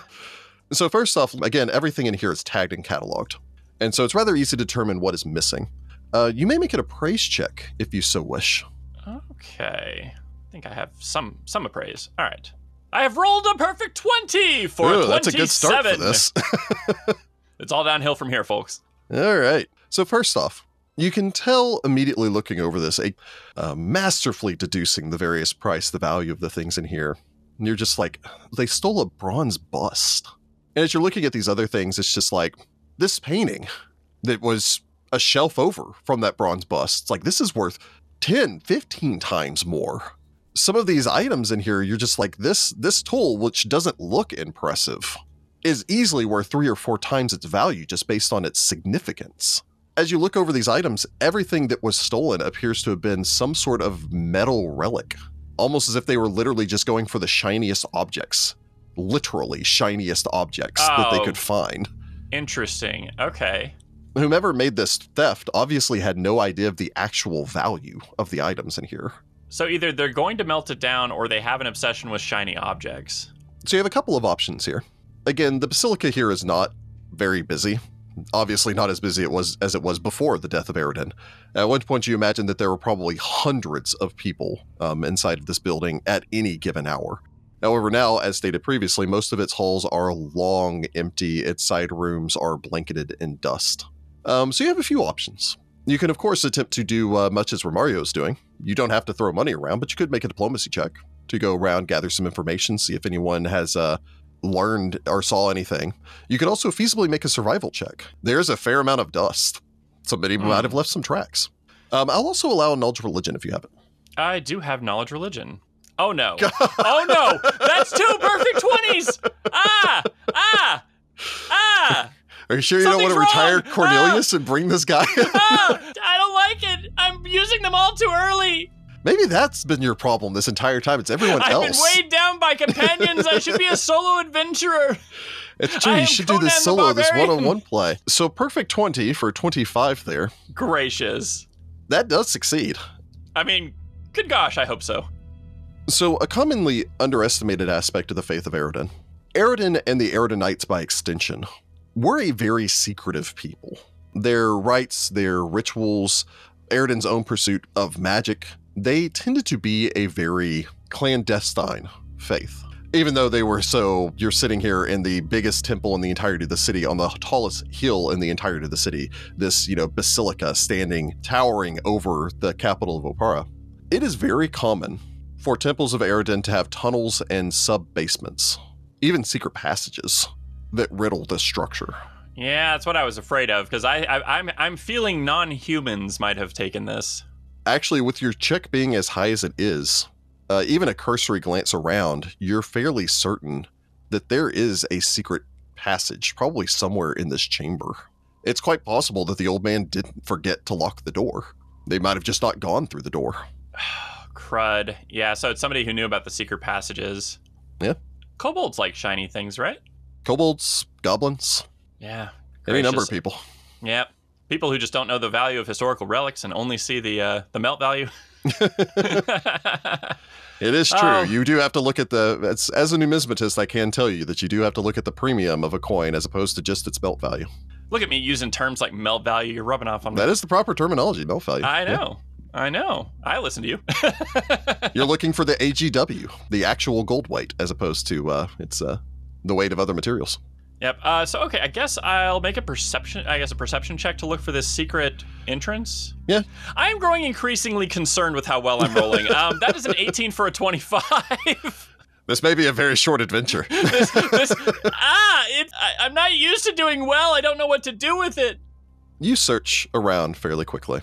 So first off, again, everything in here is tagged and cataloged, and so it's rather easy to determine what is missing. Uh, you may make an appraise check if you so wish. Okay. I think I have some some appraise. All right. I have rolled a perfect 20 for Ooh, 27. that's a good start for this. It's all downhill from here, folks. All right. So first off, you can tell immediately looking over this, a uh, masterfully deducing the various price, the value of the things in here. And you're just like, they stole a bronze bust. And as you're looking at these other things, it's just like this painting that was a shelf over from that bronze bust. It's like this is worth 10, 15 times more. Some of these items in here, you're just like this this tool, which doesn't look impressive, is easily worth three or four times its value just based on its significance. As you look over these items, everything that was stolen appears to have been some sort of metal relic, almost as if they were literally just going for the shiniest objects, literally shiniest objects that they Oh. could find. Interesting. Okay. Whomever made this theft obviously had no idea of the actual value of the items in here. So either they're going to melt it down or they have an obsession with shiny objects. So you have a couple of options here. Again, the basilica here is not very busy. Obviously, not as busy it was as it was before the death of Aroden. At one point, you imagine that there were probably hundreds of people um, inside of this building at any given hour. However, now, as stated previously, most of its halls are long empty. Its side rooms are blanketed in dust. Um, so you have a few options. You can, of course, attempt to do uh, much as Remario is doing. You don't have to throw money around, but you could make a diplomacy check to go around, gather some information, see if anyone has uh, learned or saw anything. You could also feasibly make a survival check. There's a fair amount of dust. Somebody Hmm. might have left some tracks. Um, I'll also allow knowledge religion if you have it. I do have knowledge religion. Oh no. oh no. That's two perfect 20s. Ah! Ah! Ah! Are you sure you don't want to Something's retire wrong! Cornelius and bring this guy? Ah! I don't like it. I'm using them all too early. Maybe that's been your problem this entire time. It's everyone I've else. been weighed down by companions. I should be a solo adventurer. It's true. I You should do this solo, this one-on-one play. So perfect 20 for 25 there. Gracious. That does succeed. I mean, good gosh, I hope so. So, a commonly underestimated aspect of the faith of Aroden, Aroden and the Arodenites by extension, were a very secretive people. Their rites, their rituals, Aroden's own pursuit of magic, they tended to be a very clandestine faith. Even though they were so, you're sitting here in the biggest temple in the entirety of the city, on the tallest hill in the entirety of the city, this, you know, basilica standing, towering over the capital of Oppara. It is very common for temples of Aroden to have tunnels and sub basements, even secret passages that riddle the structure. Yeah, that's what I was afraid of because I, I I'm I'm feeling non-humans might have taken this. Actually, with your check being as high as it is, uh, even a cursory glance around, you're fairly certain that there is a secret passage, probably somewhere in this chamber. It's quite possible that the old man didn't forget to lock the door. They might have just not gone through the door. Crud. Yeah, so it's somebody who knew about the secret passages. Yeah. Kobolds like shiny things, right? Kobolds, goblins, Yeah. any number of people. Yeah. People who just don't know the value of historical relics and only see the uh, the melt value. It is true. Oh. You do have to look at the. As, as a numismatist, I can tell you that you do have to look at the premium of a coin as opposed to just its melt value. Look at me using terms like melt value. You're rubbing off on me. That is the proper terminology, melt value. I Yeah. I know. I listen to you. You're looking for the AGW, the actual gold weight, as opposed to uh, it's uh, the weight of other materials. Yep. Uh, so okay, I guess I'll make a perception. I guess a perception check to look for this secret entrance. Yeah. I am growing increasingly concerned with how well I'm rolling. um, that is an 18 for a 25. This may be a very short adventure. this, this, ah, it, I, I'm not used to doing well. I don't know what to do with it. you search around fairly quickly.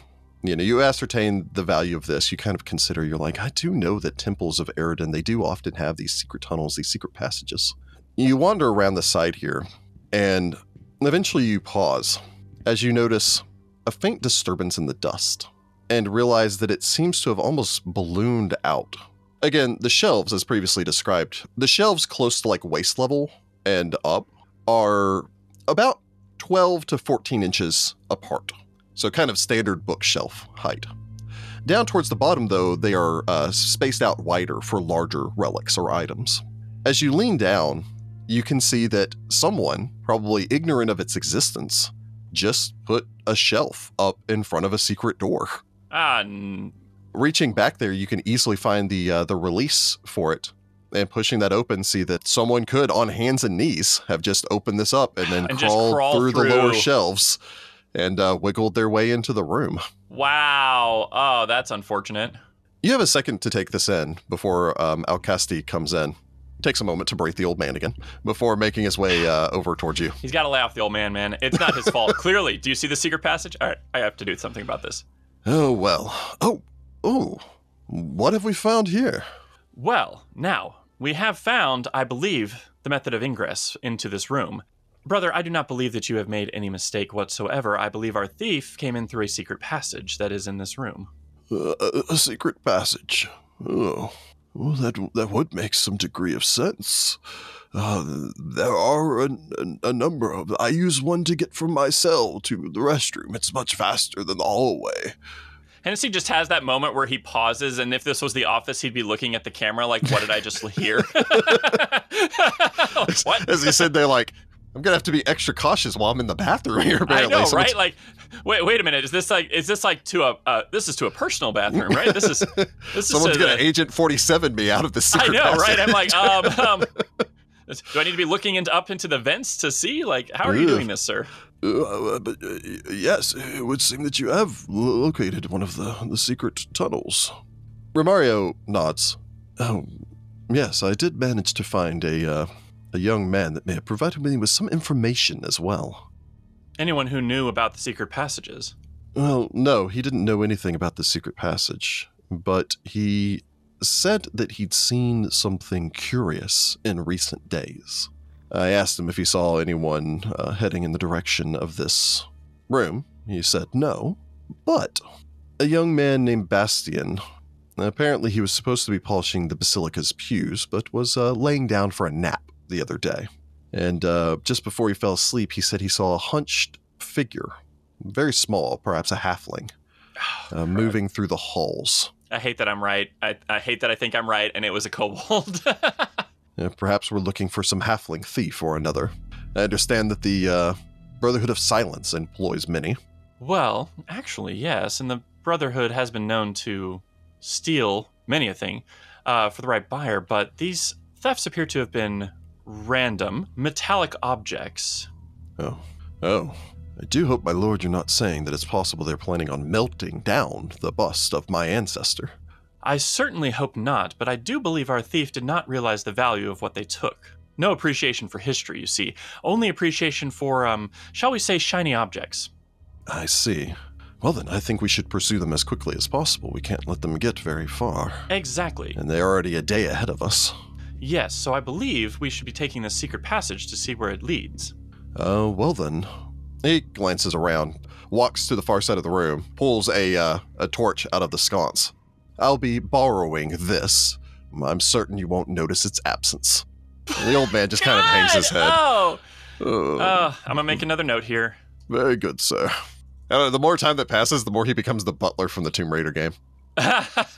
You know, you ascertain the value of this. You kind of consider, you're like, I do know that temples of Aroden, they do often have these secret tunnels, these secret passages. You wander around the side here, and eventually you pause as you notice a faint disturbance in the dust and realize that it seems to have almost ballooned out. Again, the shelves, as previously described, the shelves close to like waist level and up are about 12 to 14 inches apart. So, kind of standard bookshelf height. Down towards the bottom, though, they are uh, spaced out wider for larger relics or items. As you lean down, you can see that someone, probably ignorant of its existence, just put a shelf up in front of a secret door. Ah, n- Reaching back there, you can easily find the uh, the release for it, and pushing that open, see that someone could, on hands and knees, have just opened this up and then And crawled crawl through, the lower shelves and uh, wiggled their way into the room. wow. Oh, that's unfortunate. You have a second to take this in before um, Alcasti comes in. Takes a moment to break the old man again before making his way uh, over towards you. He's got to lay off the old man, man. It's not his fault. Clearly. Do you see the secret passage? All right, I have to do something about this. Oh well. Oh, oh. What have we found here? Well, now, we have found, I believe, the method of ingress into this room. Brother, I do not believe that you have made any mistake whatsoever. I believe our thief came in through a secret passage that is in this room. Uh, a- secret passage. Oh, well, that that would make some degree of sense. Uh, there are a, a, a number of. I use one to get from my cell to the restroom. It's much faster than the hallway. Hennessy just has that moment where he pauses, and if this was the office, he'd be looking at the camera like, what did I just hear? Like, what? As he said, they're like, I'm gonna have to be extra cautious while I'm in the bathroom here. I know, Someone's- right? Like, wait, wait a minute. Is this like, is this like to a, uh, this is to a personal bathroom, right? This is, this Someone's to gonna the- Agent 47 me out of the I secret know, right? I'm like, um, um, do I need to be looking into up into the vents to see? Like, how are you doing this, sir? Uh, but uh, yes, it would seem that you have located one of the, the secret tunnels. Remario nods. Oh, yes, I did manage to find a uh, a young man that may have provided me with some information as well. Anyone who knew about the secret passages. Well, no, he didn't know anything about the secret passage, but he said that he'd seen something curious in recent days. I asked him if he saw anyone uh, heading in the direction of this room. He said no, but a young man named Bastian. Apparently, he was supposed to be polishing the basilica's pews, but was uh, laying down for a nap the other day. And uh, just before he fell asleep, he said he saw a hunched figure, very small, perhaps a halfling, uh, moving through the halls. I hate that I'm right. I, I hate that I think I'm right, and it was a kobold. Uh, perhaps we're looking for some halfling thief or another. I understand that the uh, Brotherhood of Silence employs many. well, actually, yes, and the Brotherhood has been known to steal many a thing uh, for the right buyer, but these thefts appear to have been random, metallic objects. Oh, oh. I do hope, my lord, you're not saying that it's possible they're planning on melting down the bust of my ancestor. I certainly hope not, but I do believe our thief did not realize the value of what they took. No appreciation for history, you see. Only appreciation for, um, shall we say, shiny objects. I see. Well, then, I think we should pursue them as quickly as possible. We can't let them get very far. Exactly. And they're already a day ahead of us. Yes, so I believe we should be taking this secret passage to see where it leads. Uh, well then. He glances around, walks to the far side of the room, pulls a, uh, a torch out of the sconce. I'll be borrowing this. I'm certain you won't notice its absence. The old man just kind of hangs his head. Oh! Uh, Uh, I'm gonna make another note here. very good, sir. The more time that passes, the more he becomes the butler from the Tomb Raider game.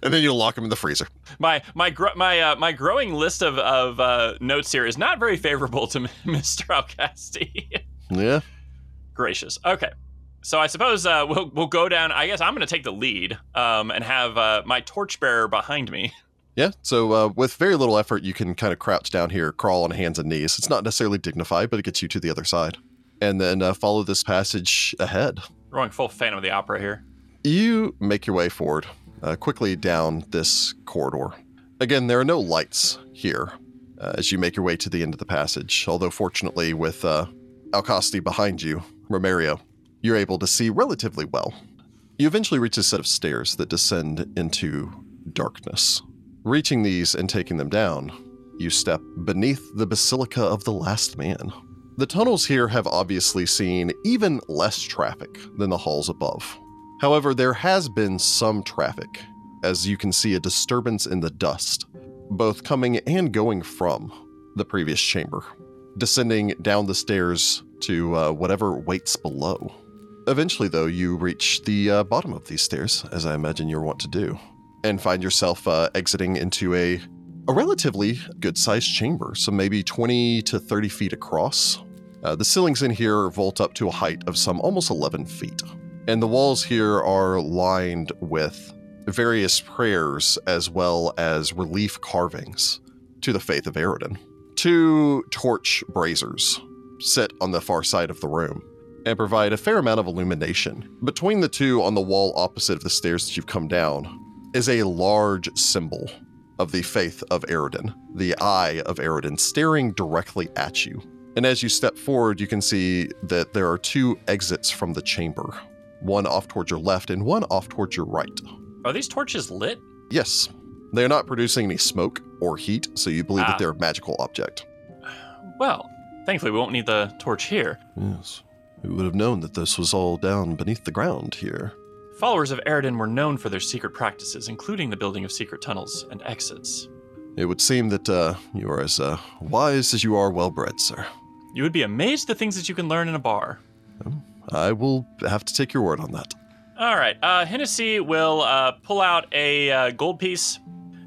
And then you lock him in the freezer. my my gro- my uh, my growing list of of uh, notes here is not very favorable to Mr. Alcasti. Yeah. Gracious. Okay. So I suppose uh, we'll we'll go down. I guess I'm going to take the lead um, and have uh, my torchbearer behind me. Yeah, so uh, with very little effort, you can kind of crouch down here, crawl on hands and knees. It's not necessarily dignified, but it gets you to the other side. And then uh, follow this passage ahead. Going full Phantom of the Opera here. You make your way forward, uh, quickly down this corridor. Again, there are no lights here uh, as you make your way to the end of the passage, although fortunately, with uh, Alcasti behind you, Remario, you're able to see relatively well. You eventually reach a set of stairs that descend into darkness. Reaching these and taking them down, you step beneath the Basilica of the Last Man. The tunnels here have obviously seen even less traffic than the halls above. However, there has been some traffic, as you can see a disturbance in the dust, both coming and going from the previous chamber, descending down the stairs to uh, whatever waits below. Eventually, though, you reach the uh, bottom of these stairs, as I imagine you're wont to do, and find yourself uh, exiting into a, a relatively good sized chamber, so maybe 20 to 30 feet across. Uh, the ceilings in here vault up to a height of some almost 11 feet, and the walls here are lined with various prayers as well as relief carvings to the faith of Aroden. Two torch braziers sit on the far side of the room and provide a fair amount of illumination. Between the two on the wall opposite of the stairs that you've come down is a large symbol of the faith of Aroden, the eye of Aroden staring directly at you. And as you step forward, you can see that there are two exits from the chamber one off towards your left and one off towards your right. Are these torches lit? Yes, they are not producing any smoke or heat, so you believe Ah. that they're a magical object. Well, thankfully we won't need the torch here. Yes. We would have known that this was all down beneath the ground here? Followers of Aroden were known for their secret practices, including the building of secret tunnels and exits. It would seem that uh, you are as uh, wise as you are well bred, sir. You would be amazed the things that you can learn in a bar. I will have to take your word on that. All right, uh, Hennessy will uh, pull out a uh, gold piece.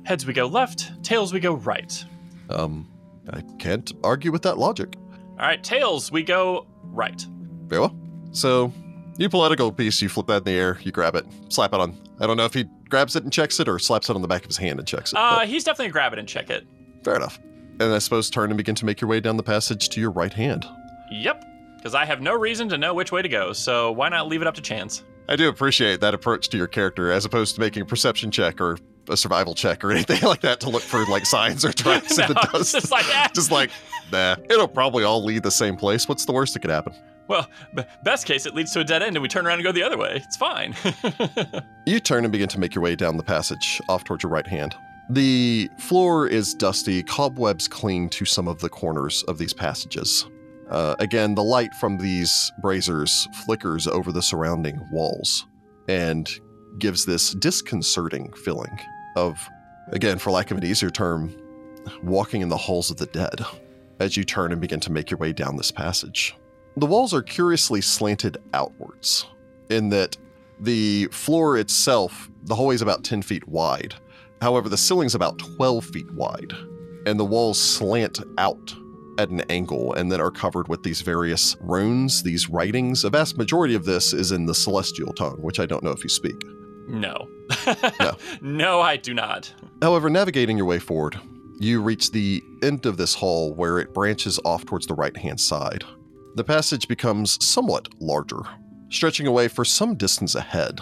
Heads we go left, tails we go right. Um, I can't argue with that logic. All right, tails we go right. Very well. So, you pull out a gold piece, you flip that in the air, you grab it, slap it on. I don't know if he grabs it and checks it or slaps it on the back of his hand and checks it. Uh, but he's definitely gonna grab it and check it. fair enough. And I suppose turn and begin to make your way down the passage to your right hand. Yep, because I have no reason to know which way to go, so why not leave it up to chance? I do appreciate that approach to your character as opposed to making a perception check or a survival check or anything like that to look for like signs or tracks in the dust. just like, eh. Just like, nah, it'll probably all lead the same place. What's the worst that could happen? Well, b- best case, it leads to a dead end and we turn around and go the other way. It's fine. You turn and begin to make your way down the passage off towards your right hand. The floor is dusty, cobwebs cling to some of the corners of these passages. Uh, again, the light from these braziers flickers over the surrounding walls and gives this disconcerting feeling of, again, for lack of an easier term, walking in the halls of the dead as you turn and begin to make your way down this passage. The walls are curiously slanted outwards, in that the floor itself, the hallway is about 10 feet wide. However, the ceiling's about 12 feet wide, and the walls slant out at an angle and then are covered with these various runes, these writings. A vast majority of this is in the celestial tongue, which I don't know if you speak. no. No. no, I do not. However, navigating your way forward, you reach the end of this hall where it branches off towards the right hand side. The passage becomes somewhat larger, stretching away for some distance ahead.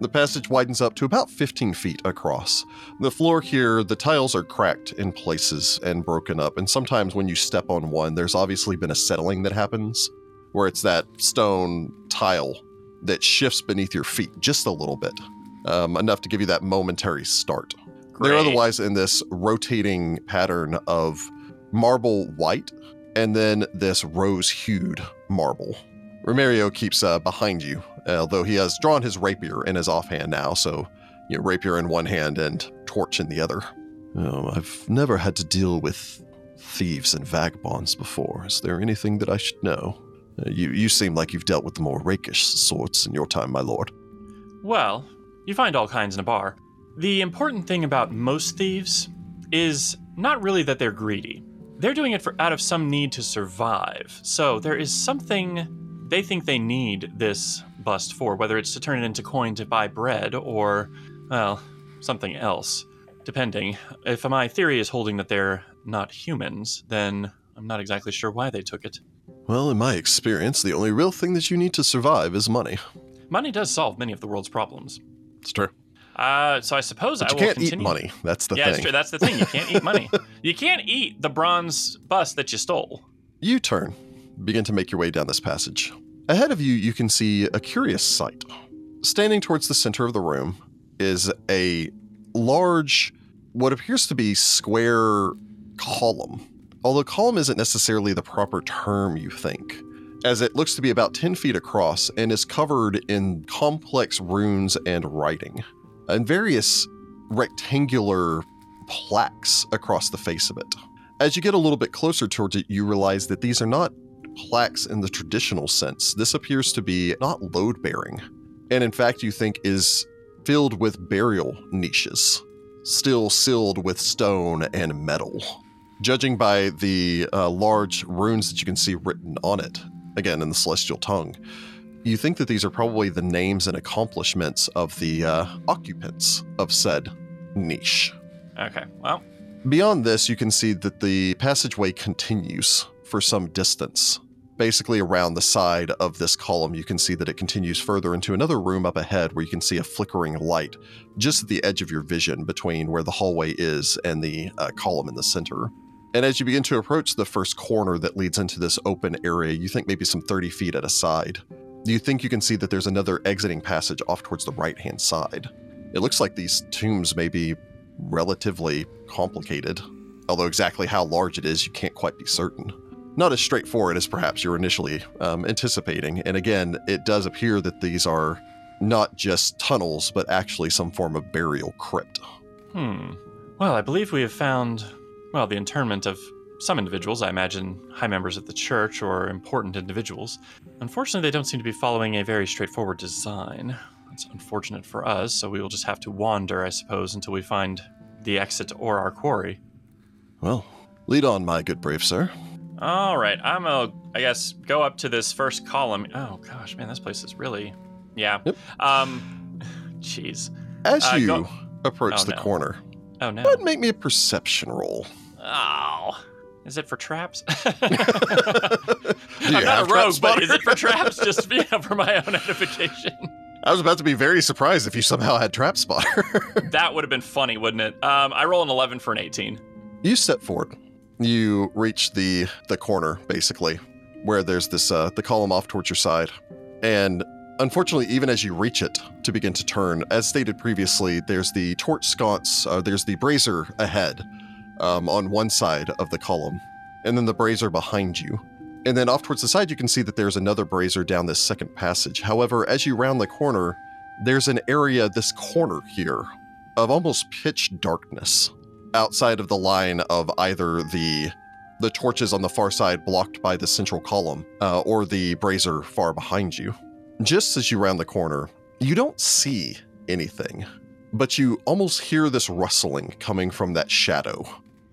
The passage widens up to about 15 feet across. The floor here, the tiles are cracked in places and broken up, and sometimes when you step on one, there's obviously been a settling that happens, where it's that stone tile that shifts beneath your feet just a little bit, um, enough to give you that momentary start. They're otherwise in this rotating pattern of marble white and then this rose hued marble. Remario keeps uh, behind you, although he has drawn his rapier in his offhand now, so you know, rapier in one hand and torch in the other. Oh, I've never had to deal with thieves and vagabonds before. Is there anything that I should know? Uh, you, you seem like you've dealt with the more rakish sorts in your time, my lord. Well, you find all kinds in a bar. The important thing about most thieves is not really that they're greedy. They're doing it for out of some need to survive. So there is something they think they need this bust for, whether it's to turn it into coin to buy bread or, well, something else. Depending. If my theory is holding that they're not humans, then I'm not exactly sure why they took it. Well, in my experience, the only real thing that you need to survive is money. Money does solve many of the world's problems. It's true. Uh, so I suppose But I you will can't eat continue. money. That's the yeah, thing. true. That's the thing. You can't eat money. You can't eat the bronze bust that you stole. You turn, begin to make your way down this passage. Ahead of you, you can see a curious sight. Standing towards the center of the room is a large, what appears to be square column. Although column isn't necessarily the proper term, you think, as it looks to be about 10 feet across and is covered in complex runes and writing, and various rectangular plaques across the face of it. As you get a little bit closer towards it, you realize that these are not plaques in the traditional sense. This appears to be not load bearing, and in fact, you think is filled with burial niches, still sealed with stone and metal. Judging by the uh, large runes that you can see written on it, again in the celestial tongue, you think that these are probably the names and accomplishments of the uh, occupants of said niche. Okay. Well, Beyond this, you can see that the passageway continues for some distance. Basically, around the side of this column, you can see that it continues further into another room up ahead where you can see a flickering light just at the edge of your vision between where the hallway is and the uh, column in the center. And as you begin to approach the first corner that leads into this open area, you think maybe some 30 feet at a side. You think you can see that there's another exiting passage off towards the right hand side. It looks like these tombs may be relatively complicated, although exactly how large it is, you can't quite be certain. Not as straightforward as perhaps you're initially um, anticipating, and again, it does appear that these are not just tunnels, but actually some form of burial crypt. hmm. Well, I believe we have found, well, the internment of some individuals. I imagine high members of the church or important individuals. Unfortunately, they don't seem to be following a very straightforward design. That's unfortunate for us, so we will just have to wander, I suppose, until we find the exit or our quarry. Well, lead on, my good brave sir. All right, I'm gonna, I guess, go up to this first column. Oh gosh, man, this place is really, yeah. Yep. Um, jeez. As Uh, you go- approach Oh, the no. corner, Oh no. and make me a perception roll. Oh, is it for traps? I'm not a rogue, but is it for traps? Just for my own edification. I was about to be very surprised if you somehow had trap spotter. That would have been funny, wouldn't it? Um, I roll an 11 for an 18. you step forward. You reach the the corner basically, where there's this uh, the column off towards your side, and unfortunately, even as you reach it to begin to turn, as stated previously, there's the torch sconce. Uh, there's the brazier ahead, um, on one side of the column, and then the brazier behind you. And then off towards the side, you can see that there's another brazier down this second passage. However, as you round the corner, there's an area, this corner here, of almost pitch darkness outside of the line of either the the torches on the far side blocked by the central column uh, or the brazier far behind you. Just as you round the corner, you don't see anything, but you almost hear this rustling coming from that shadow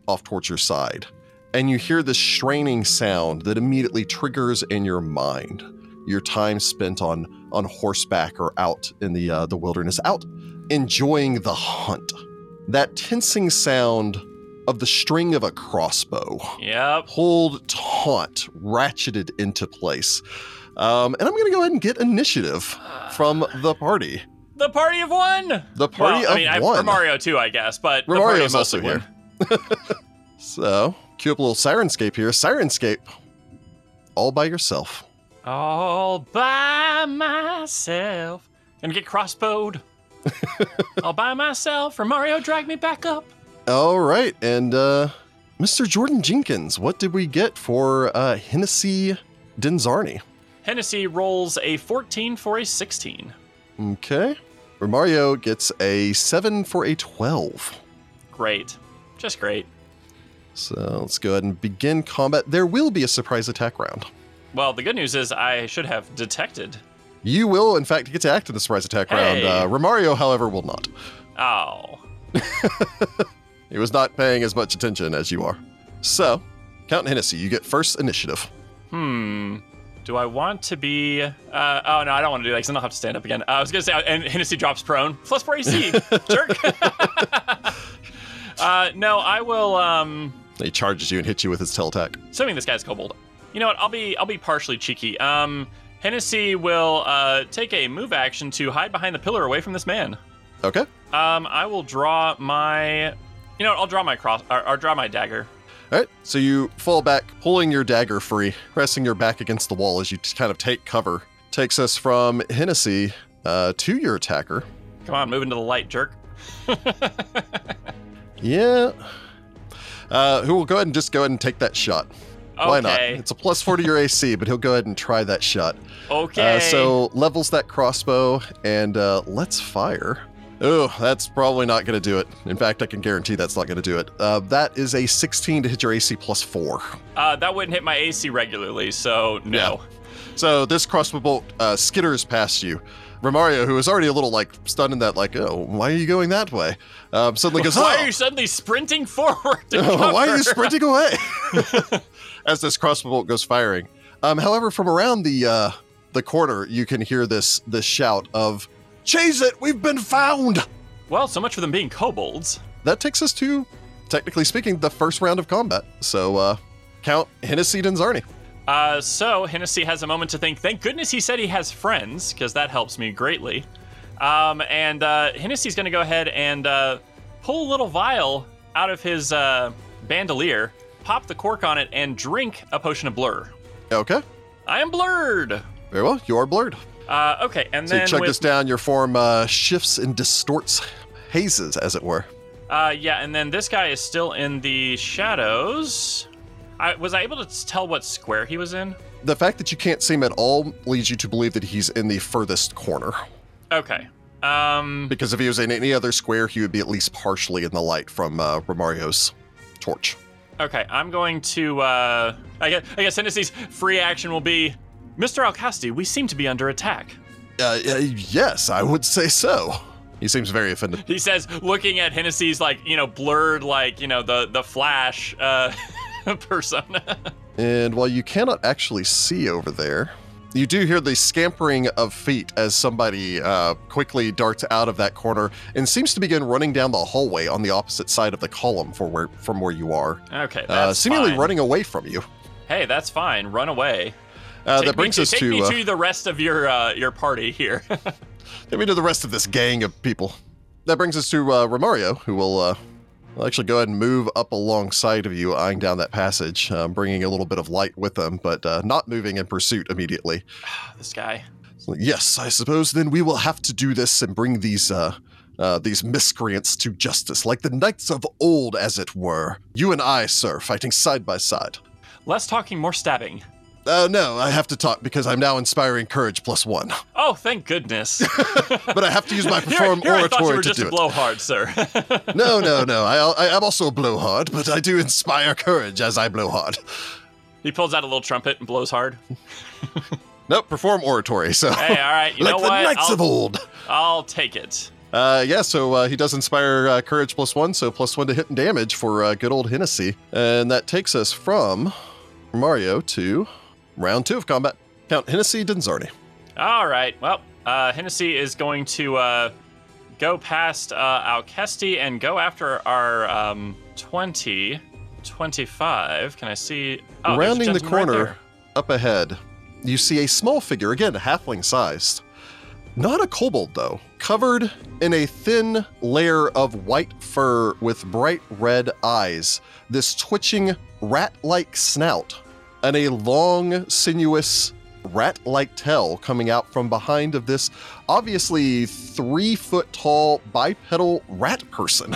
off towards your side. And you hear this straining sound that immediately triggers in your mind your time spent on on horseback or out in the uh, the wilderness, out enjoying the hunt. That tensing sound of the string of a crossbow Yep. pulled taut, ratcheted into place. Um, and I'm going to go ahead and get initiative from the party. The party of one. The party well, of I mean, I, one. for Mario too, I guess, but the party Mario's also here. So, cue up a little Syrinscape here. Syrinscape, all by yourself. All by myself. Gonna get crossbowed. All by myself. For Mario, drag me back up. All right, and uh, Mr. Jordan Jenkins, what did we get for uh, Hennessy Denzarni? Hennessy rolls a 14 for a 16. Okay. Mario gets a 7 for a 12. Great. Just great. So let's go ahead and begin combat. There will be a surprise attack round. Well, the good news is I should have detected. You will, in fact, get to act in the surprise attack round. Uh, Remario, however, will not. Oh. He was not paying as much attention as you are. So, Count Hennessy, you get first initiative. Hmm. Do I want to be? Uh, oh no, I don't want to do that because then I'll have to stand up again. Uh, I was gonna say, and Hennessy drops prone. Plus four AC. Jerk. uh, no, I will. Um, He charges you and hits you with his tail attack. assuming this guy's kobold. You know what? I'll be I'll be partially cheeky. Um, Hennessy will uh, take a move action to hide behind the pillar away from this man. Okay. Um, I will draw my. You know, I'll draw my cross. Or, or draw my dagger. All right. So you fall back, pulling your dagger free, resting your back against the wall as you kind of take cover. Takes us from Hennessy uh, to your attacker. Come on, move into the light, jerk. Yeah. Uh, who will go ahead and just go ahead and take that shot. Why not? It's a plus four to your AC, but he'll go ahead and try that shot. Okay. Uh, so levels that crossbow and uh, let's fire. Oh, that's probably not going to do it. In fact, I can guarantee that's not going to do it. Uh, that is a 16 to hit your AC plus four. Uh, that wouldn't hit my AC regularly, so no. So this crossbow bolt uh, skitters past you. Remario, who is already a little like stunned in that, like, oh, why are you going that way? Um, suddenly goes, Why "Oh, are you suddenly sprinting forward? To why are you sprinting away? As this crossbow bolt goes firing. Um, however, from around the uh, the corner, you can hear this this shout of, "Chase it! We've been found!" Well, so much for them being kobolds. That takes us to, technically speaking, the first round of combat. So, uh, count Hennessy Denzarni. Uh, so Hennessy has a moment to think. Thank goodness he said he has friends, because that helps me greatly. Um, and uh, Hennessy's going to go ahead and uh, pull a little vial out of his uh, bandolier, pop the cork on it, and drink a potion of blur. Okay, I am blurred. very well. You are blurred. Uh, okay, and So you then chug with, this down. Your form uh, shifts and distorts, hazes, as it were. Uh, yeah, and then this guy is still in the shadows. I, was I able to tell what square he was in? The fact that you can't see him at all leads you to believe that he's in the furthest corner. Okay. Um. Because if he was in any other square, he would be at least partially in the light from uh, Remario's torch. Okay. I'm going to. Uh. I guess. I guess Hennessy's free action will be, Mr. Alcasti. We seem to be under attack. Uh, uh, yes, I would say so. He seems very offended. He says, looking at Hennessy's like you know blurred like you know the the flash uh persona. And while you cannot actually see over there, you do hear the scampering of feet as somebody uh, quickly darts out of that corner and seems to begin running down the hallway on the opposite side of the column for where, from where you are, okay. That's uh, seemingly fine. running away from you. Hey, that's fine. Run away. Uh, Take that brings me to, us take to me uh, to the rest of your uh, your party here. Get me to the rest of this gang of people. That brings us to uh, Remario, who will, will actually go ahead and move up alongside of you, eyeing down that passage, um, bringing a little bit of light with them, but uh, not moving in pursuit immediately. this guy. So, yes, I suppose then we will have to do this and bring these uh, uh, these miscreants to justice, like the knights of old, as it were. You and I, sir, fighting side by side. Less talking, more stabbing. Uh, no, I have to talk because I'm now inspiring courage plus one. Oh, thank goodness. But I have to use my perform here, here I thought you oratory were to just do a it. blowhard, sir. No, no, no. I, I, I'm also a blowhard, but I do inspire courage as I blow hard. he pulls out a little trumpet and blows hard. Nope, perform oratory. So, Hey, all right. You like know the what? knights I'll, of old. I'll take it. Uh, yeah, so uh, he does inspire uh, courage plus one, so plus one to hit and damage for uh, good old Hennessy. And that takes us from Mario to round two of combat. Count Hennessy Denzarni. All right. Well, uh, Hennessy is going to uh, go past uh, Alcasti and go after our um, 20, 25. Can I see? Oh, Rounding the gentleman right corner up ahead, you see a small figure, again, halfling sized, Not a kobold, though. Covered in a thin layer of white fur with bright red eyes, this twitching rat like snout, and a long, sinuous rat like tail coming out from behind of this obviously three foot tall bipedal rat person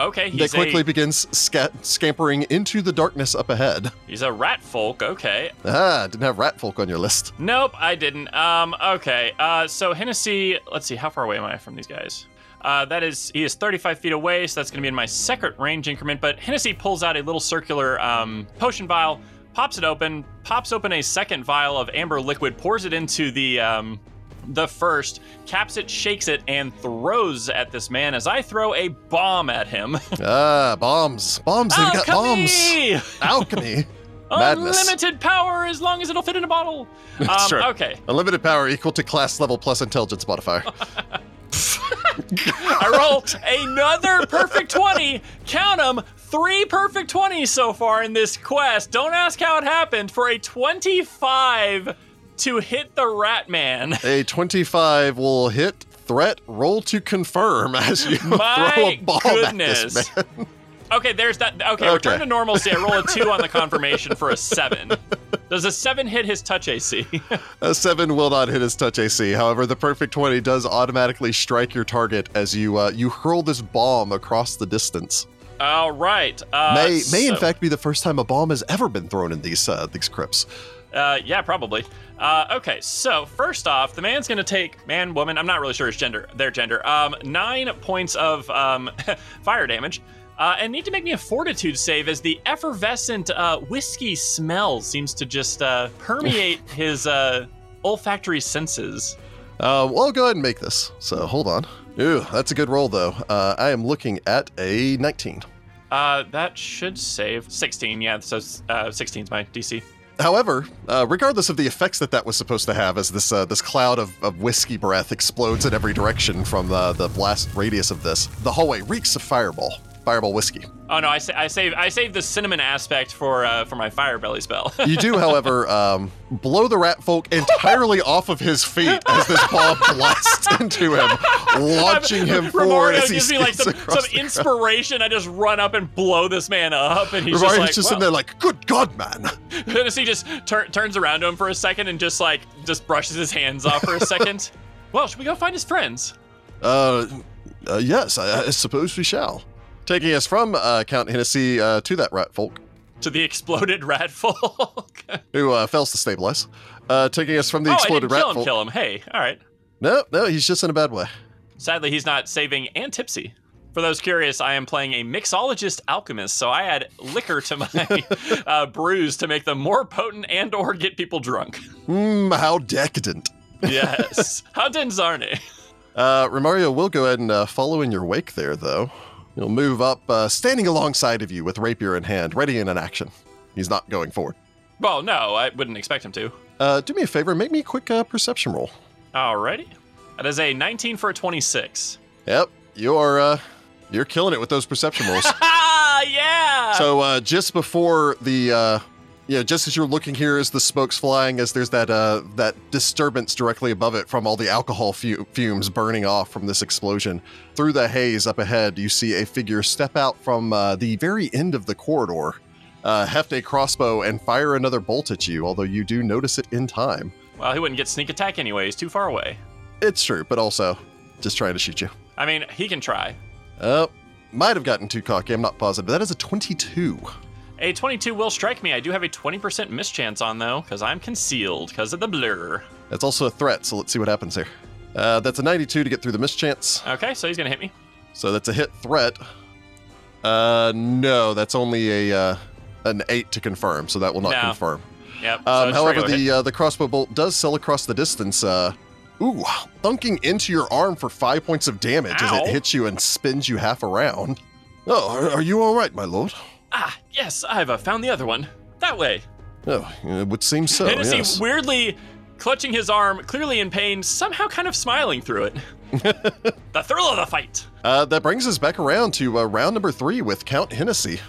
Okay, that quickly a begins sca- scampering into the darkness up ahead. he's a rat folk. Okay. Ah, didn't have rat folk on your list. Nope, I didn't. Um, okay. Uh, so Hennessy, let's see, how far away am I from these guys? Uh, that is, he is 35 feet away, so that's going to be in my second range increment. But Hennessy pulls out a little circular um, potion vial, pops it open, pops open a second vial of amber liquid, pours it into the um, the first, caps it, shakes it, and throws at this man as I throw a bomb at him. Ah, bombs. Bombs, they've got bombs. Alchemy! Alchemy. Madness. Unlimited power as long as it'll fit in a bottle. Um, Sure. Okay. Unlimited power equal to class level plus intelligence modifier. I rolled another perfect 20. Count them. Three perfect 20s so far in this quest. Don't ask how it happened. For a 25 to hit the Rat Man. a 25 will hit threat roll to confirm as you throw a My bomb goodness. at this man. Okay, there's that. Okay, Okay. return to normalcy. I roll a 2 on the confirmation for a 7. Does a 7 hit his touch AC? A 7 will not hit his touch AC. However, the perfect 20 does automatically strike your target as you uh, you hurl this bomb across the distance. All right. Uh, may may in fact be the first time a bomb has ever been thrown in these uh, these crypts. Uh, yeah, probably. Uh, okay, so first off, the man's gonna take man, woman. I'm not really sure his gender, their gender. Um, nine points of um, fire damage, uh, and need to make me a fortitude save as the effervescent uh, whiskey smell seems to just uh, permeate his uh, olfactory senses. Uh, well, go ahead and make this. So hold on. Ooh, that's a good roll though. Uh, I am looking at a 19. Uh, that should save 16. Yeah, so uh, 16 is my DC. However, uh, regardless of the effects that that was supposed to have, as this uh, this cloud of, of whiskey breath explodes in every direction from the, the blast radius of this, the hallway reeks of fireball, fireball whiskey. Oh no, I, sa- I saved I saved the cinnamon aspect for uh, for my fire belly spell. You do, however, um, blow the rat folk entirely off of his feet as this bomb blasts into him, launching him forward he gives me like some, some inspiration. I just run up and blow this man up, and he's Remario's just like, just in there like, good God, man. And he just tur- turns around to him for a second and just like just brushes his hands off for a second. well, should we go find his friends? Uh, uh yes, I, I suppose we shall. Taking us from uh, Count Hennessy uh, to that rat folk. To the exploded rat folk. who uh, fails to stabilize. Uh, taking us from the oh, exploded didn't kill rat him. folk. Kill him. Hey, all right. No, no, he's just in a bad way. Sadly, he's not saving and tipsy. For those curious, I am playing a mixologist alchemist, so I add liquor to my uh, brews to make them more potent and/or get people drunk. Hmm, how decadent. Yes. How Denzarni? Uh, Remario will go ahead and uh, follow in your wake there, though. He'll move up, uh, standing alongside of you with rapier in hand, ready in an action. He's not going forward. Well, no, I wouldn't expect him to. Uh, do me a favor, make me a quick uh, perception roll. Alrighty. That is a 19 for a 26. Yep, you're uh, you're killing it with those perception rolls. Ah, yeah! So uh, just before the, uh, yeah, just as you're looking here, as the smoke's flying, as there's that uh, that disturbance directly above it from all the alcohol fumes burning off from this explosion, through the haze up ahead, you see a figure step out from uh, the very end of the corridor, uh, heft a crossbow, and fire another bolt at you. Although you do notice it in time. well, he wouldn't get sneak attack anyway. He's too far away. It's true, but also just trying to shoot you. I mean, he can try. Oh, might have gotten too cocky. I'm not positive. But that is a 22. A 22 will strike me. I do have a 20% mischance on, though, because I'm concealed because of the blur. That's also a threat, so let's see what happens here. Uh, that's a 92 to get through the mischance. Okay, so he's going to hit me. So that's a hit threat. Uh, no, that's only a uh, an eight to confirm, so that will not No. confirm. Yep. so Um, it's however, the uh, the crossbow bolt does sail across the distance. Uh, ooh, thunking into your arm for five points of damage as it hits you and spins you half around. Oh, are, are you all right, my lord? Ah, yes, I've uh, found the other one. That way. Oh, it would seem so. Hennessy yes. weirdly clutching his arm, clearly in pain, somehow kind of smiling through it. the thrill of the fight. Uh, that brings us back around to uh, round number three with Count Hennessy.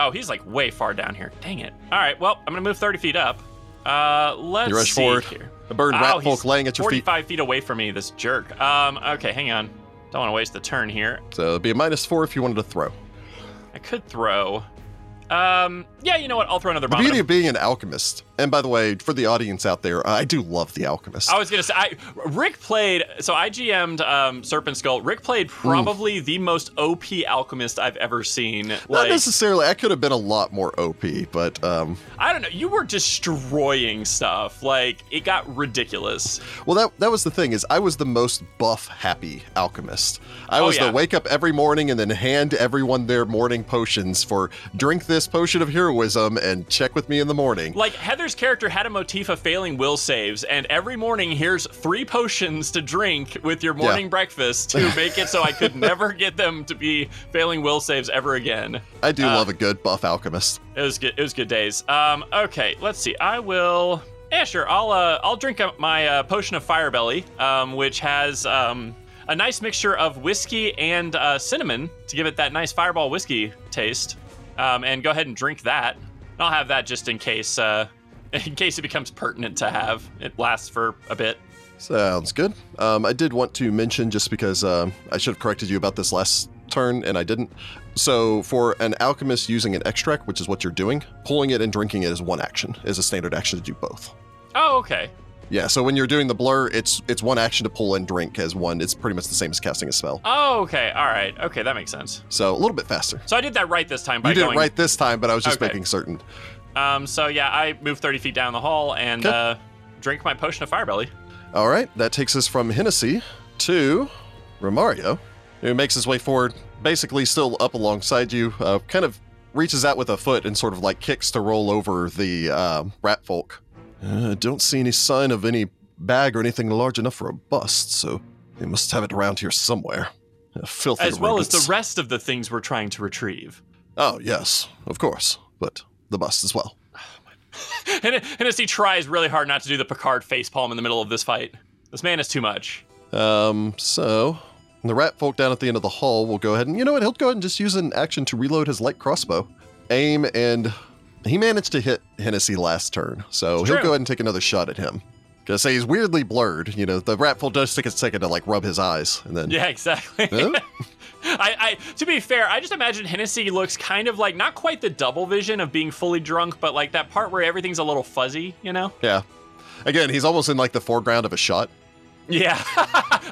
Oh, he's like way far down here. Dang it. All right, well, I'm going to move 30 feet up. Uh, let's You rush see forward. here. A bird Oh, rat folk laying at your feet. 45 feet away from me, this jerk. Um, okay, hang on. Don't want to waste the turn here. So it'd be a minus four if you wanted to throw. I could throw. Um, yeah, you know what? I'll throw another The bomb. at beauty of being an alchemist, and by the way, for the audience out there, I do love the alchemist. I was gonna say, I, Rick played. So I GM'd um, Serpent Skull. Rick played probably the most OP alchemist I've ever seen. Not Like, necessarily. I could have been a lot more OP, but um, I don't know. You were destroying stuff. Like it got ridiculous. well, that that was the thing is I was the most buff happy alchemist. I Oh, was yeah. the wake up every morning and then hand everyone their morning potions for drink this potion of heroism and check with me in the morning. Like Heather's character had a motif of failing will saves, and every morning here's three potions to drink with your morning breakfast to make it so I could never get them to be failing will saves ever again. I do uh, love a good buff alchemist. It was good. It was good days. Um, okay, let's see. I will. Yeah, sure. I'll uh, I'll drink up my uh, potion of Fire Belly, um, which has um, a nice mixture of whiskey and uh, cinnamon to give it that nice Fireball whiskey taste. Um, and go ahead and drink that. I'll have that just in case, uh, in case it becomes pertinent to have. It lasts for a bit. Sounds good. Um, I did want to mention just because um, I should have corrected you about this last turn and I didn't. So for an alchemist using an extract, which is what you're doing, pulling it and drinking it is one action. Is a standard action to do both. Oh, okay. Yeah. So when you're doing the blur, it's it's one action to pull and drink as one. It's pretty much the same as casting a spell. Oh, okay. All right. Okay, that makes sense. So a little bit faster. So I did that right this time by You did it right this time, but I was just Okay. making certain. Um, so yeah, I move 30 feet down the hall and uh, drink my potion of Fire Belly. All right, that takes us from Hennessy to Remario, who makes his way forward, basically still up alongside you, uh, kind of reaches out with a foot and sort of like kicks to roll over the uh, rat folk. Uh, don't see any sign of any bag or anything large enough for a bust, so they must have it around here somewhere. Uh, filthy as well as the rest of the things we're trying to retrieve. Oh, yes, of course, but the bust as well. And Hennessy tries really hard not to do the Picard facepalm in the middle of this fight. This man is too much. Um, so the rat folk down at the end of the hall will go ahead and you know what? He'll go ahead and just use an action to reload his light crossbow, aim, and he managed to hit Hennessy last turn, so It's he'll true. go ahead and take another shot at him. Gonna say he's weirdly blurred. You know, the rat folk does take a second to like rub his eyes, and then Yeah, exactly. Huh? I, I, to be fair, I just imagine Hennessy looks kind of like not quite the double vision of being fully drunk, but like that part where everything's a little fuzzy, you know? yeah. Again, he's almost in like the foreground of a shot. Yeah,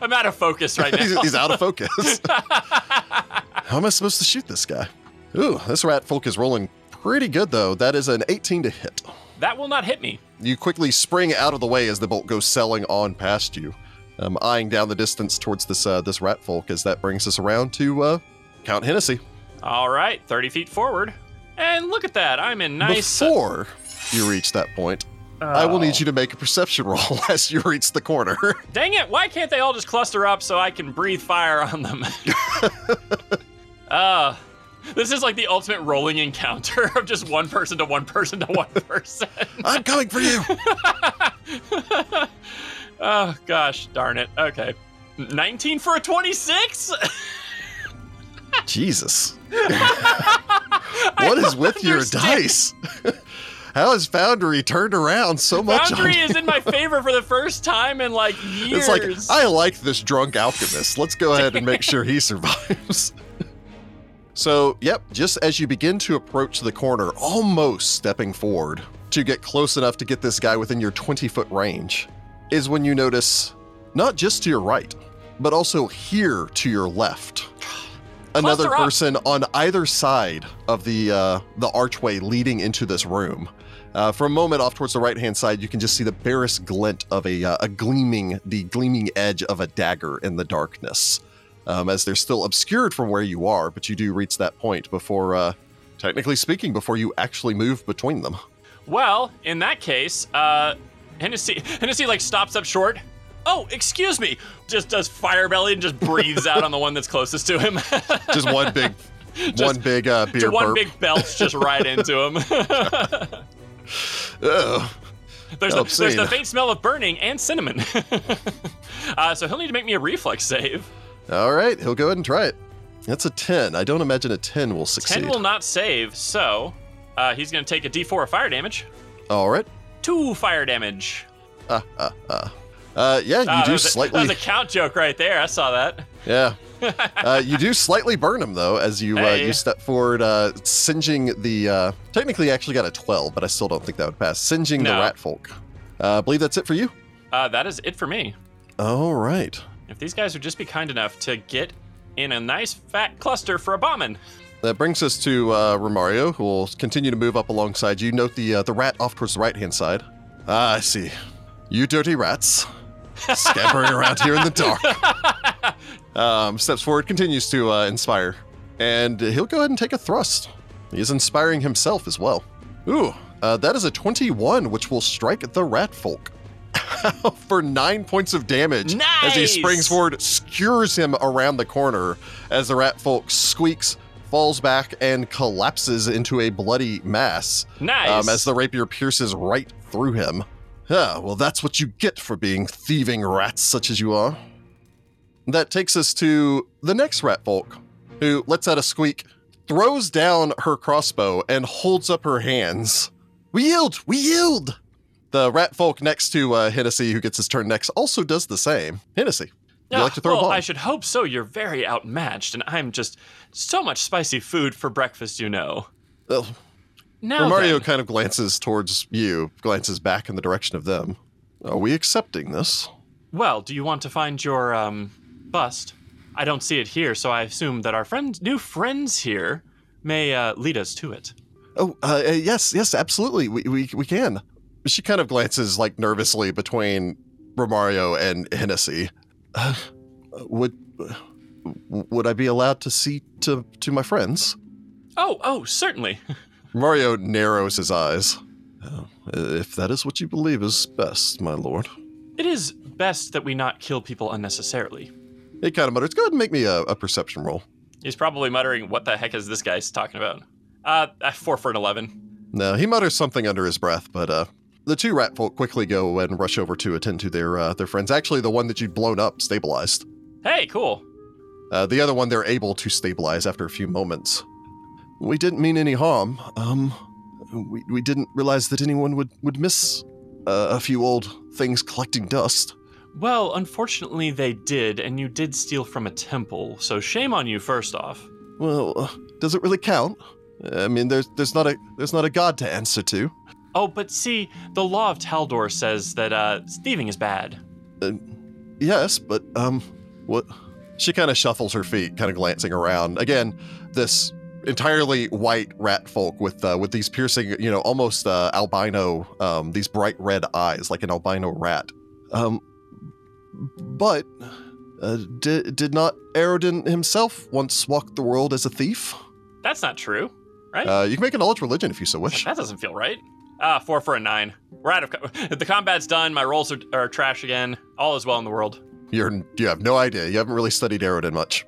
I'm out of focus right now. he's, he's out of focus. How am I supposed to shoot this guy? Ooh, this rat folk is rolling pretty good though. That is an 18 to hit. That will not hit me. You quickly spring out of the way as the bolt goes sailing on past you, um, eyeing down the distance towards this uh, this rat folk. As that brings us around to uh, Count Hennessy. All right, 30 feet forward. And look at that. I'm in nice. Before you reach that point, I will need you to make a perception roll as you reach the corner. Dang it, why can't they all just cluster up so I can breathe fire on them? uh, this is like the ultimate rolling encounter of just one person to one person to one person. I'm coming for you. oh, gosh, darn it. Okay. 19 for a 26? Jesus. what is with your dice? How has Foundry turned around so much? Foundry is in my favor for the first time in like years. It's like I like this drunk alchemist. Let's go ahead and make sure he survives. So, yep, just as you begin to approach the corner, almost stepping forward to get close enough to get this guy within your 20 foot range, is when you notice not just to your right, but also here to your left. Another person on either side of the uh, the archway leading into this room. Uh, for a moment, off towards the right hand side, you can just see the barest glint of a, uh, a gleaming, the gleaming edge of a dagger in the darkness. Um, as they're still obscured from where you are, but you do reach that point before, uh, technically speaking, before you actually move between them. Well, in that case, uh, Hennessy, Hennessy like stops up short. Oh, excuse me. Just does fire belly and just breathes out on the one that's closest to him. Just one big, one big uh, beer one burp. big belch just right into him. Ugh. there's, the, there's the faint smell of burning and cinnamon. uh, so he'll need to make me a reflex save. All right, he'll go ahead and try it. That's a 10. I don't imagine a 10 will succeed. 10 will not save, so uh, he's going to take a d4 of fire damage. All right. two fire damage. Uh, uh, uh. Uh, yeah, you Ah, that do a- slightly. that was a count joke right there. I saw that. Yeah. uh, you do slightly burn him though as you uh, you step forward, uh, singeing the. Uh, technically, you actually got a twelve, but I still don't think that would pass. Singeing the No. rat folk. Uh, I believe that's it for you. Uh, that is it for me. All right. If these guys would just be kind enough to get in a nice fat cluster for a bombing. That brings us to uh, Remario, who will continue to move up alongside you. Note the uh, the rat off towards the right hand side. Ah, I see. You dirty rats, scampering around here in the dark. Um, steps forward, continues to uh, inspire, and he'll go ahead and take a thrust. He is inspiring himself as well. Ooh, uh, that is a 21, which will strike the rat folk. For nine points of damage as he springs forward, skewers him around the corner as the rat folk squeaks, falls back, and collapses into a bloody mass Nice. um, as the rapier pierces right through him. Ah, well, that's what you get for being thieving rats such as you are. That takes us to the next rat folk, who lets out a squeak, throws down her crossbow, and holds up her hands. We yield! We yield! The rat folk next to uh, Hennessy, who gets his turn next, also does the same. Hennessy, you like to throw well, a bomb? I should hope so. You're very outmatched, and I'm just so much spicy food for breakfast, you know. Well, Now, Mario kind of glances towards you, glances back in the direction of them. Are we accepting this? well, do you want to find your um bust? I don't see it here, so I assume that our friend, new friends here, may uh, lead us to it. Oh, uh, uh, yes, yes, absolutely. We, we, we can. She kind of glances like nervously between Remario and Hennessy. Uh, would would I be allowed to see to to my friends? Oh, oh, certainly. Mario narrows his eyes. "Oh, if that is what you believe is best, my lord. it is best that we not kill people unnecessarily. He kind of mutters, "Go ahead and make me a, a perception roll." He's probably muttering, "What the heck is this guy talking about?" Uh, uh, four for an eleven. No, he mutters something under his breath, but uh, the two rat folk quickly go and rush over to attend to their uh, their friends. Actually, the one that you'd blown up stabilized. Hey, cool. Uh, the other one they're able to stabilize after a few moments. We didn't mean any harm. Um, we, we didn't realize that anyone would, would miss uh, a few old things collecting dust. Well, unfortunately, they did, and you did steal from a temple, so shame on you, first off. Well, uh, does it really count? I mean, there's there's not a there's not a god to answer to. Oh, but see, the law of Taldor says that uh, thieving is bad. Yes, but um, what? She kind of shuffles her feet, kind of glancing around. Again, this entirely white rat folk with uh, with these piercing, you know, almost uh, albino, um, these bright red eyes, like an albino rat. Um, but uh, did did not Aroden himself once walk the world as a thief? That's not true, right? Uh, you can make a knowledge religion if you so wish. that doesn't feel right. Ah, four for a nine. We're out of. Co- the combat's done. My rolls are, are trash again. All is well in the world. You're you have no idea. You haven't really studied Aroden much.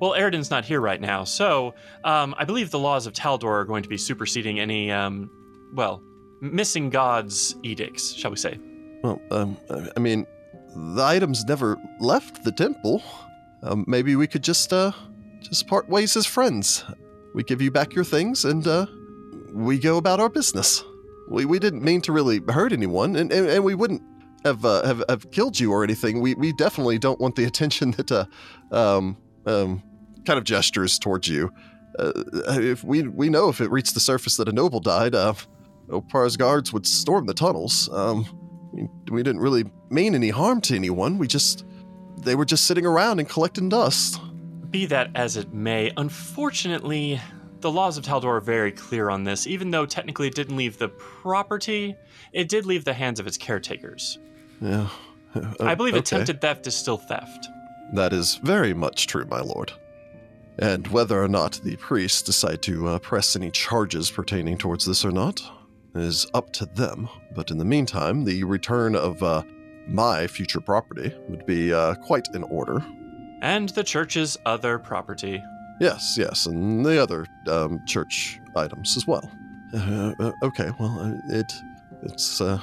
Well, Aroden's not here right now, so um, I believe the laws of Taldor are going to be superseding any, um, well, missing gods' edicts, shall we say. Well, um, I I mean, the items never left the temple. Um, maybe we could just, uh, just part ways as friends. We give you back your things, and uh, we go about our business. We, we didn't mean to really hurt anyone, and, and, and we wouldn't have, uh, have have killed you or anything. We we definitely don't want the attention that, uh, um, um, kind of gestures towards you. Uh, if we we know if it reached the surface that a noble died, uh, Oppara's guards would storm the tunnels. Um, we, we didn't really mean any harm to anyone. We just they were just sitting around and collecting dust. Be that as it may, unfortunately, the laws of Taldor are very clear on this. Even though technically it didn't leave the property, it did leave the hands of its caretakers. Yeah. I believe okay. attempted theft is still theft. That is very much true, my lord. And whether or not the priests decide to uh, press any charges pertaining towards this or not is up to them. But in the meantime, the return of uh, my future property would be uh, quite in order. And the church's other property. Yes, yes, and the other um, church items as well. Uh, uh, okay, well, uh, it it's uh,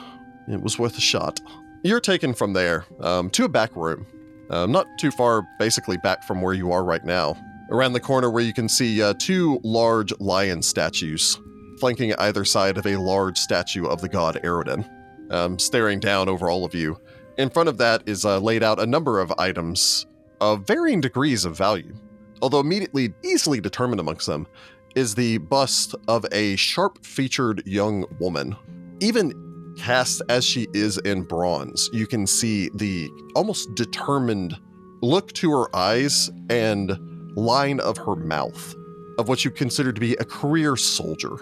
it was worth a shot. You're taken from there um, to a back room, um, not too far, basically back from where you are right now. Around the corner, where you can see uh, two large lion statues flanking either side of a large statue of the god Aroden. um, staring down over all of you. In front of that is uh, laid out a number of items of varying degrees of value, although immediately easily determined amongst them is the bust of a sharp featured young woman. Even cast as she is in bronze, you can see the almost determined look to her eyes and line of her mouth of what you consider to be a career soldier.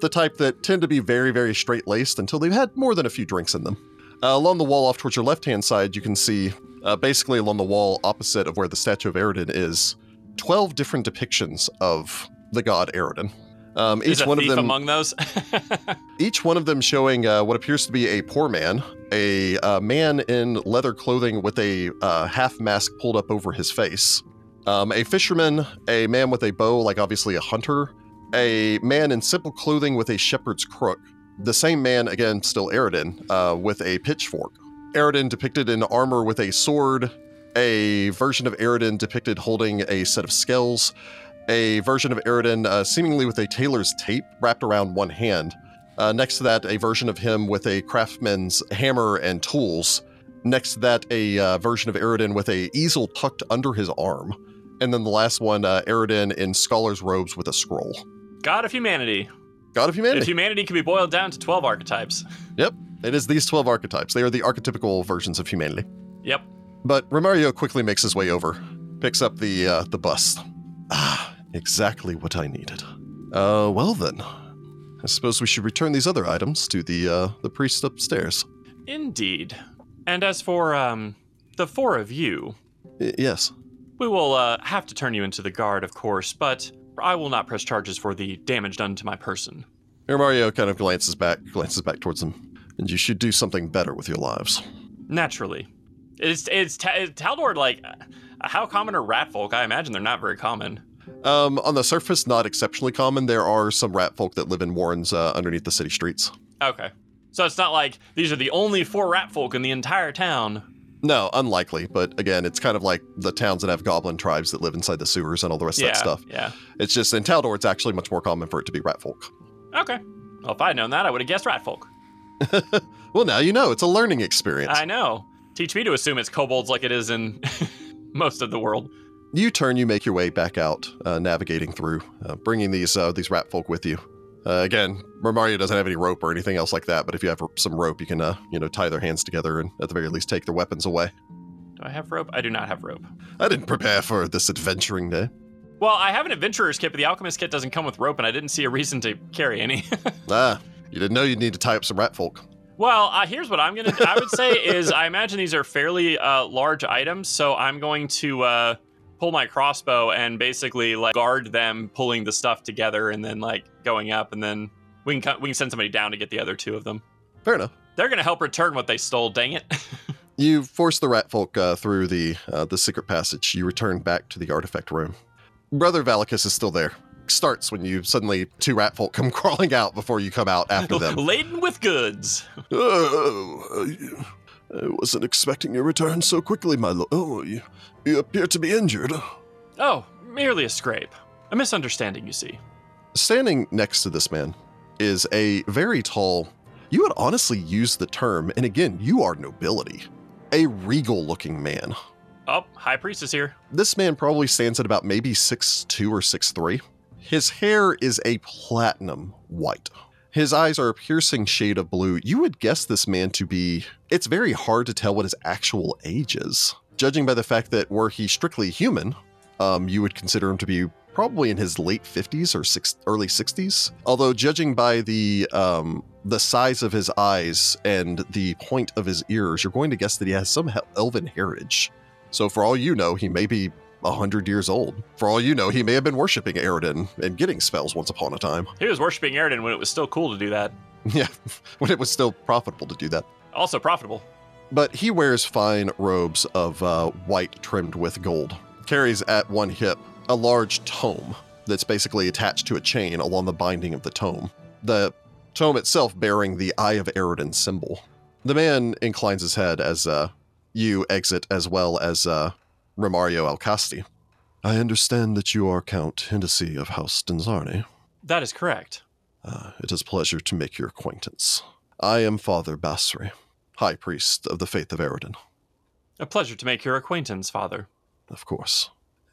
The type that tend to be very, very straight laced until they've had more than a few drinks in them. Uh, along the wall off towards your left hand side, you can see, uh, basically along the wall opposite of where the statue of Aroden is, 12 different depictions of the god Aroden. Um, each one of them among those? each one of them showing uh, what appears to be a poor man, a uh, man in leather clothing with a uh, half mask pulled up over his face, um, a fisherman, a man with a bow, like obviously a hunter, a man in simple clothing with a shepherd's crook, the same man, again, still Aroden, uh, with a pitchfork. Aroden depicted in armor with a sword, a version of Aroden depicted holding a set of scales, a version of Aroden uh, seemingly with a tailor's tape wrapped around one hand. Uh, next to that, a version of him with a craftsman's hammer and tools. Next to that, a uh, version of Aroden with a easel tucked under his arm. And then the last one, uh, Aroden in scholar's robes with a scroll. God of humanity. God of humanity. If humanity can be boiled down to 12 archetypes. Yep, it is these 12 archetypes. They are the archetypical versions of humanity. Yep. But Remario quickly makes his way over, picks up the uh, the bust. Ah, exactly what I needed. Uh, well then, I suppose we should return these other items to the uh, the priest upstairs. Indeed. And as for um the four of you, Y- yes. we will uh, have to turn you into the guard, of course, but I will not press charges for the damage done to my person. Remario kind of glances back, glances back towards him. And you should do something better with your lives. Naturally. It's it's Ta- is Taldor like how common are rat folk? I imagine they're not very common. Um, on the surface, not exceptionally common. There are some rat folk that live in warrens uh, underneath the city streets. Okay. So it's not like these are the only four rat folk in the entire town. No, unlikely. But again, it's kind of like the towns that have goblin tribes that live inside the sewers and all the rest yeah. of that stuff. Yeah. It's just in Taldor, it's actually much more common for it to be rat folk. Okay. Well, if I'd known that, I would have guessed rat folk. Well, now you know. It's a learning experience. I know. Teach me to assume it's kobolds like it is in most of the world. You turn, you make your way back out, uh, navigating through, uh, bringing these uh, these rat folk with you. Uh, again, Romario doesn't have any rope or anything else like that, but if you have some rope, you can uh, you know tie their hands together and at the very least take their weapons away. Do I have rope? I do not have rope. I didn't prepare for this adventuring day. Well, I have an adventurer's kit, but the alchemist kit doesn't come with rope, and I didn't see a reason to carry any. Ah, you didn't know you'd need to tie up some rat folk. Well, uh, here's what I'm gonna. I would say is I imagine these are fairly uh, large items, so I'm going to uh, pull my crossbow and basically like guard them, pulling the stuff together, and then like going up, and then we can cut- we can send somebody down to get the other two of them. Fair enough. They're gonna help return what they stole. Dang it! You force the rat folk uh, through the uh, the secret passage. You return back to the artifact room. Brother Valicus is still there. Starts when you suddenly two rat folk come crawling out before you come out after them. Laden with goods. oh, I, wasn't expecting your return so quickly, my lord. Oh, you, you appear to be injured. Oh, merely a scrape. A misunderstanding, you see. Standing next to this man is a very tall. You would honestly use the term, and again, you are nobility. A regal-looking man. Oh, High priest is here. This man probably stands at about maybe 6'2 or 6'3. His hair is a platinum white. His eyes are a piercing shade of blue. You would guess this man to be. It's very hard to tell what his actual age is. Judging by the fact that were he strictly human, um, you would consider him to be probably in his late 50s or six, early 60s. Although, judging by the um, the size of his eyes and the point of his ears, you're going to guess that he has some elven heritage. So, for all you know, he may be a hundred years old. For all you know, he may have been worshiping Aroden and getting spells once upon a time. He was worshiping Aroden when it was still cool to do that. Yeah, when it was still profitable to do that. Also profitable. But he wears fine robes of uh, white trimmed with gold. Carries at one hip a large tome that's basically attached to a chain along the binding of the tome. The tome itself bearing the Eye of Aroden symbol. The man inclines his head as uh, you exit, as well as uh, Remario Alcasti. I understand that you are Count Hennessy of House Denzarni. That is correct. Uh, it is a pleasure to make your acquaintance. I am Father Basri, High Priest of the Faith of Aroden. A pleasure to make your acquaintance, Father. Of course.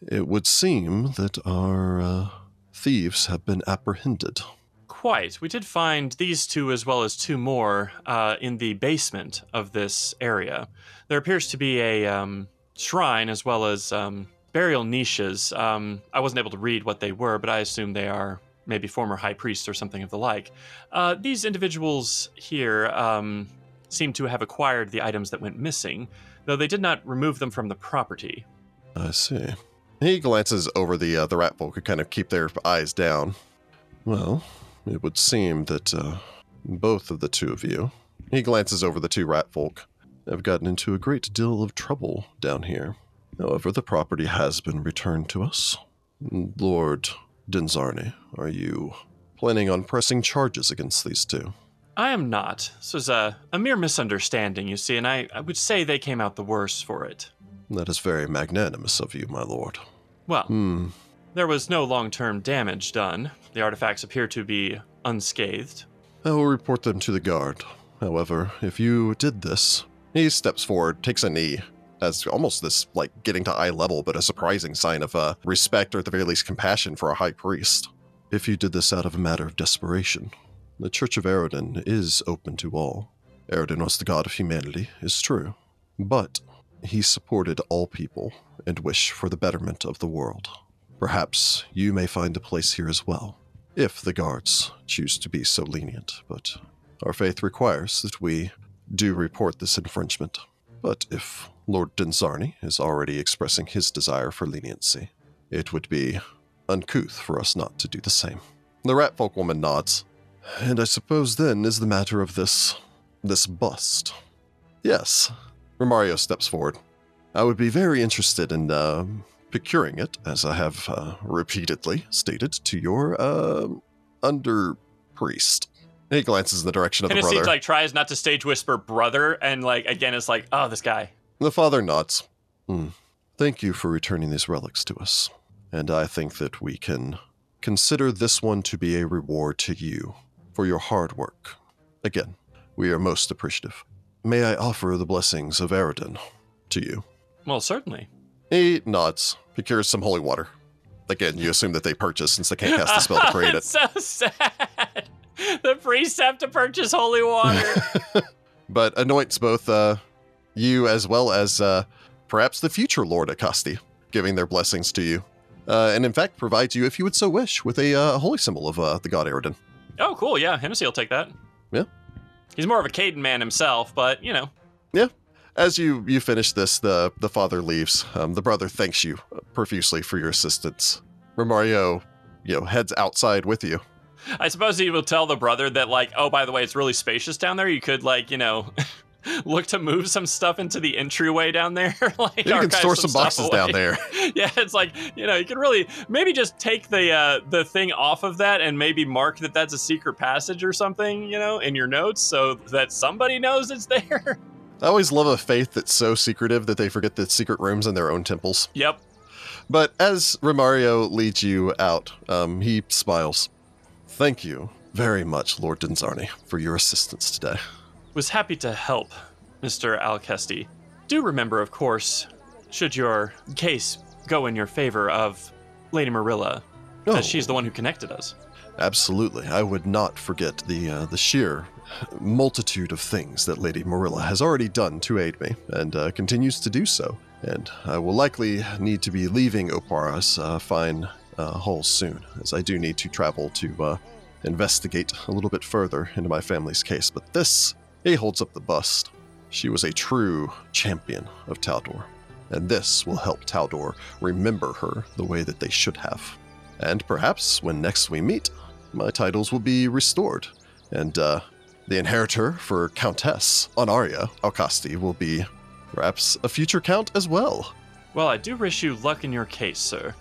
It would seem that our uh, thieves have been apprehended. Quite. We did find these two as well as two more uh, in the basement of this area. There appears to be a um, shrine as well as um, burial niches. Um, I wasn't able to read what they were, but I assume they are maybe former high priests or something of the like. Uh, these individuals here um, seem to have acquired the items that went missing, though they did not remove them from the property. I see. He glances over the uh, the rat folk who kind of keep their eyes down. Well, it would seem that uh, both of the two of you, he glances over the two rat folk, have gotten into a great deal of trouble down here. However, the property has been returned to us. Lord Denzarni, are you planning on pressing charges against these two? I am not. This was a, a mere misunderstanding, you see, and I, I would say they came out the worse for it. That is very magnanimous of you, my lord. Well, Hmm. there was no long term damage done. The artifacts appear to be unscathed. I will report them to the guard. However, if you did this, he steps forward, takes a knee, as almost this like getting to eye level, but a surprising sign of uh, respect or at the very least compassion for a high priest. If you did this out of a matter of desperation, the Church of Aroden is open to all. Aroden was the god of humanity, is true, but he supported all people and wished for the betterment of the world. Perhaps you may find a place here as well if the guards choose to be so lenient, but our faith requires that we do report this infringement. But if Lord Denzarni is already expressing his desire for leniency, it would be uncouth for us not to do the same. The rat folk woman nods. And I suppose then is the matter of this this bust. Yes. Remario steps forward. I would be very interested in uh, procuring it, as I have uh, repeatedly stated to your uh, under priest. He glances in the direction of the brother. like tries not to stage whisper brother, and like again, it's like, oh, this guy. The father nods. "Hmm. Thank you for returning these relics to us. And I think that we can consider this one to be a reward to you for your hard work. Again, we are most appreciative. May I offer the blessings of Aroden to you? Well, certainly. He nods, procures some holy water. Again, you assume that they purchase since they can't cast a spell to create it. so sad. Have to purchase holy water. but anoints both uh, you as well as uh, perhaps the future Lord Alcasti, giving their blessings to you. Uh, and in fact, provides you, if you would so wish, with a uh, holy symbol of uh, the god Aroden. oh, cool. Yeah, Hennessy will take that. Yeah. He's more of a Cayden man himself, but you know. Yeah. As you you finish this, the the father leaves. Um, the brother thanks you profusely for your assistance. Remario, you know, heads outside with you. I suppose he will tell the brother that, like, oh, by the way, it's really spacious down there. You could, like, you know, look to move some stuff into the entryway down there. like, You can store some stuff boxes down there. yeah, it's like you know, you could really maybe just take the uh, the thing off of that and maybe mark that that's a secret passage or something, you know, in your notes so that somebody knows it's there. I always love a faith that's so secretive that they forget the secret rooms in their own temples. yep. But as Remario leads you out, um, he smiles. Thank you very much, Lord Denzarni, for your assistance today. Was happy to help, Mr. Alcasti. Do remember, of course, should your case go in your favor of Lady Morilla, Oh. as she's the one who connected us. Absolutely, I would not forget the uh, the sheer multitude of things that Lady Morilla has already done to aid me, and uh, continues to do so. And I will likely need to be leaving Oppara's uh, fine uh, soon, as I do need to travel to uh, investigate a little bit further into my family's case. But this, he holds up the bust. She was a true champion of Taldor, and this will help Taldor remember her the way that they should have. And perhaps when next we meet, my titles will be restored, and uh, the inheritor for Countess Honoria Alcasti will be perhaps a future count as well. Well, I do wish you luck in your case, sir.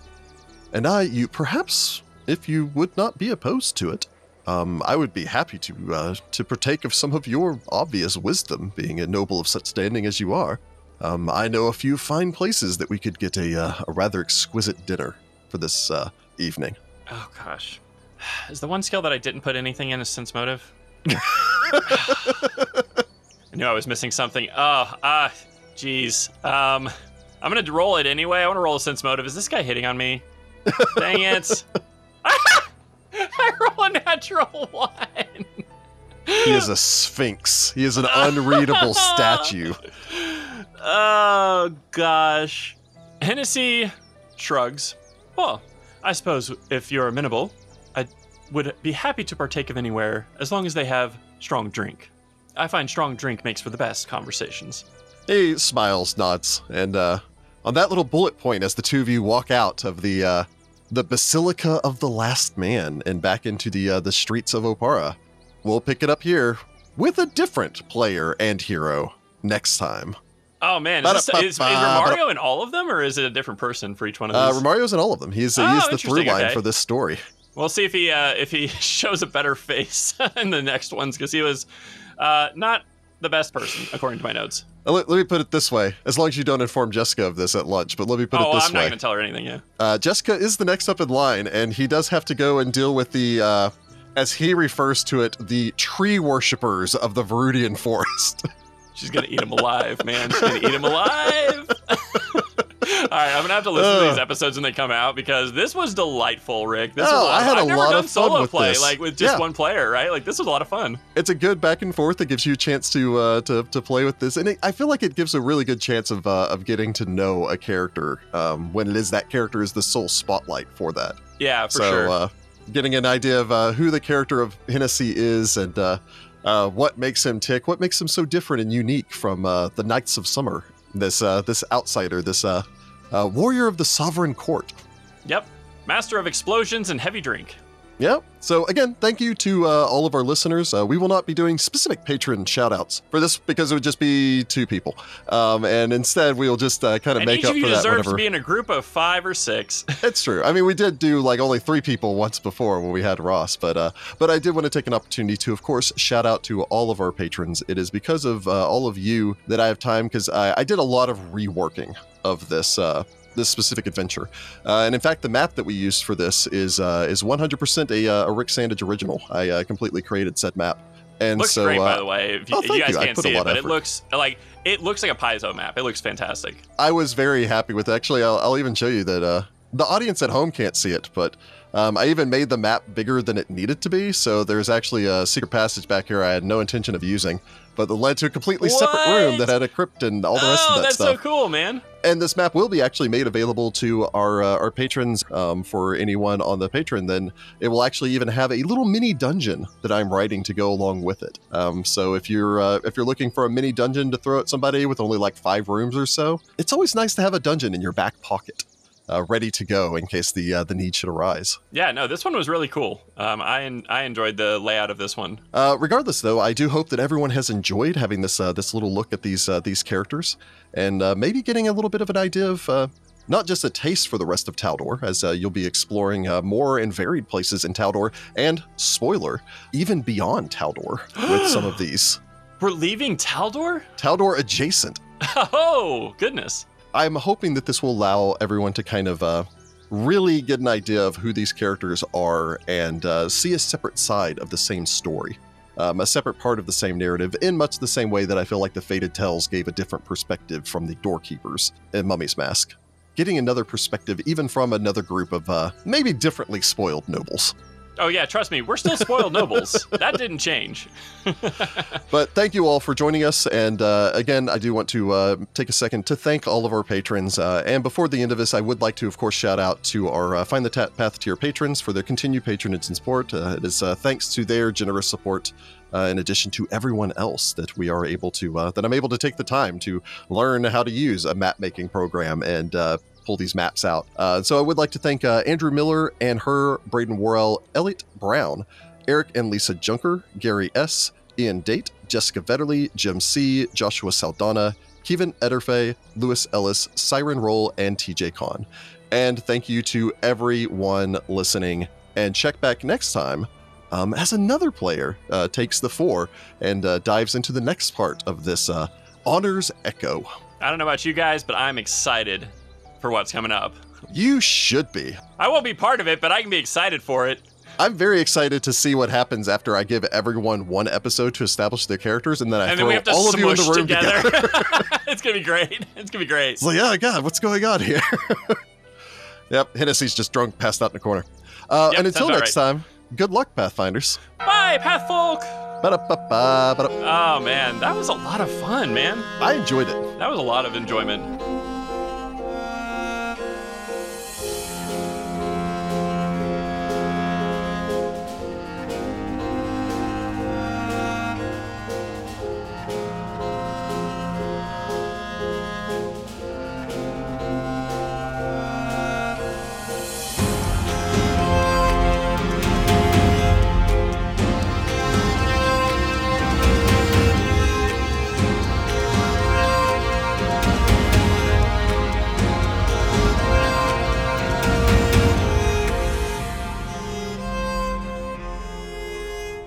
And I, you perhaps, if you would not be opposed to it, um, I would be happy to uh, to partake of some of your obvious wisdom, being a noble of such standing as you are. Um, I know a few fine places that we could get a, uh, a rather exquisite dinner for this uh, evening. Oh gosh, is the one skill that I didn't put anything in a sense motive? I knew I was missing something. Oh, ah, jeez. Um, I'm gonna roll it anyway. I want to roll a sense motive. Is this guy hitting on me? Dang it! I roll a natural one. He is a sphinx. He is an unreadable statue. Oh gosh. Hennessy shrugs. Well, I suppose if you're amenable, I would be happy to partake of anywhere as long as they have strong drink. I find strong drink makes for the best conversations. He smiles, nods, and uh, on that little bullet point, as the two of you walk out of the uh, the Basilica of the Last Man and back into the uh, the streets of Oppara, we'll pick it up here with a different player and hero next time. Oh man, is, this, is, is Remario in all of them, or is it a different person for each one of Uh, these? Remario's in all of them. He's Oh, he's the through line okay. for this story. We'll see if he uh, if he shows a better face in the next ones because he was uh, not the best person according to my notes. Uh, Let, let me put it this way: as long as you don't inform Jessica of this at lunch, but let me put oh, it this way: I'm not going to tell her anything. Yeah. uh, Jessica is the next up in line, and he does have to go and deal with the, uh, as he refers to it, the tree worshippers of the Verudian Forest. She's gonna eat him alive, man. She's gonna eat him alive. All right, I'm gonna have to listen to these episodes when they come out because this was delightful, Rick. This Oh, was a I had a I've never lot done of fun solo with play this. like with just Yeah. one player, right? Like this was a lot of fun. it's a good back and forth that gives you a chance to uh, to to play with this, and it, I feel like it gives a really good chance of uh, of getting to know a character um, when it is that character is the sole spotlight for that. Yeah, for so sure. uh, getting an idea of uh, who the character of Hennessy is and uh, uh, what makes him tick, what makes him so different and unique from uh, the Knights of Summer. This uh, this outsider, this uh, warrior of the Sovereign Court. yep. Master of explosions and heavy drink. Yeah. So again, thank you to uh, all of our listeners. Uh, we will not be doing specific patron shoutouts for this because it would just be two people, um, and instead we will just uh, kind of And make each up of you for that deserves whenever. to be in a group of five or six. It's true. I mean, we did do like only three people once before when we had Ross, but uh, but I did want to take an opportunity to, of course, shout out to all of our patrons. It is because of uh, all of you that I have time because I, I did a lot of reworking of this. Uh, this specific adventure, uh, and in fact, the map that we used for this is uh, is 100% a, uh, a Rick Sandidge original. I uh, completely created said map, and looks so great, uh, by the way. If you, oh, you guys you. Can't see it, but it looks like it looks like a Paizo map. It looks fantastic. I was very happy with it. Actually, I'll, I'll even show you that uh, the audience at home can't see it, but um, I even made the map bigger than it needed to be. So there's actually a secret passage back here I had no intention of using, but that led to a completely separate room that had a crypt and all the rest oh, of that that's stuff. so cool, man. And this map will be actually made available to our uh, our patrons um, for anyone on the patron. Then it will actually even have a little mini dungeon that I'm writing to go along with it. Um, so if you're uh, if you're looking for a mini dungeon to throw at somebody with only like five rooms or so, it's always nice to have a dungeon in your back pocket, uh, ready to go in case the uh, the need should arise. Yeah, no, this one was really cool. Um, I en- I enjoyed the layout of this one. Uh, regardless, though, I do hope that everyone has enjoyed having this uh, this little look at these uh, these characters, and uh, maybe getting a little bit of an idea of uh, not just a taste for the rest of Taldor, as uh, you'll be exploring uh, more and varied places in Taldor, and spoiler, even beyond Taldor with some of these We're leaving Taldor? Taldor adjacent. Oh, goodness. I'm hoping that this will allow everyone to kind of uh, really get an idea of who these characters are and uh, see a separate side of the same story, um, a separate part of the same narrative, in much the same way that I feel like the Fated Tales gave a different perspective from the Doorkeepers in Mummy's Mask. Getting another perspective, even from another group of uh, maybe differently spoiled nobles. Oh, yeah, trust me, we're still spoiled nobles. That didn't change. But thank you all for joining us. And uh, again, I do want to uh, take a second to thank all of our patrons. Uh, and before the end of this, I would like to, of course, shout out to our uh, Find the Ta- Path tier patrons for their continued patronage and support. Uh, it is uh, thanks to their generous support. Uh, in addition to everyone else that we are able to, uh, that I'm able to take the time to learn how to use a map making program and uh, pull these maps out. Uh, so I would like to thank uh, Andrew Miller and her, Braden Worrell, Elliot Brown, Eric and Lisa Junker, Gary S., Ian Date, Jessica Vetterly, Jim C., Joshua Saldana, Kevin Ederfe, Lewis Ellis, Siren Roll, and TJ Khan. And thank you to everyone listening. And check back next time um, as another player uh, takes the four and uh, dives into the next part of this uh, Honors Echo. I don't know about you guys, but I'm excited for what's coming up. You should be. I won't be part of it, but I can be excited for it. I'm very excited to see what happens after I give everyone one episode to establish their characters, and then I and throw then we have to all of you in the room together. together. it's gonna be great. It's gonna be great. Like, oh God, what's going on here? yep, Hennessy's just drunk, passed out in the corner. Uh, Yep, and until next time, good luck, Pathfinders. Bye, Pathfolk. Ba-da-ba-ba, ba-da. Oh man, that was a lot of fun, man. I enjoyed it. That was a lot of enjoyment.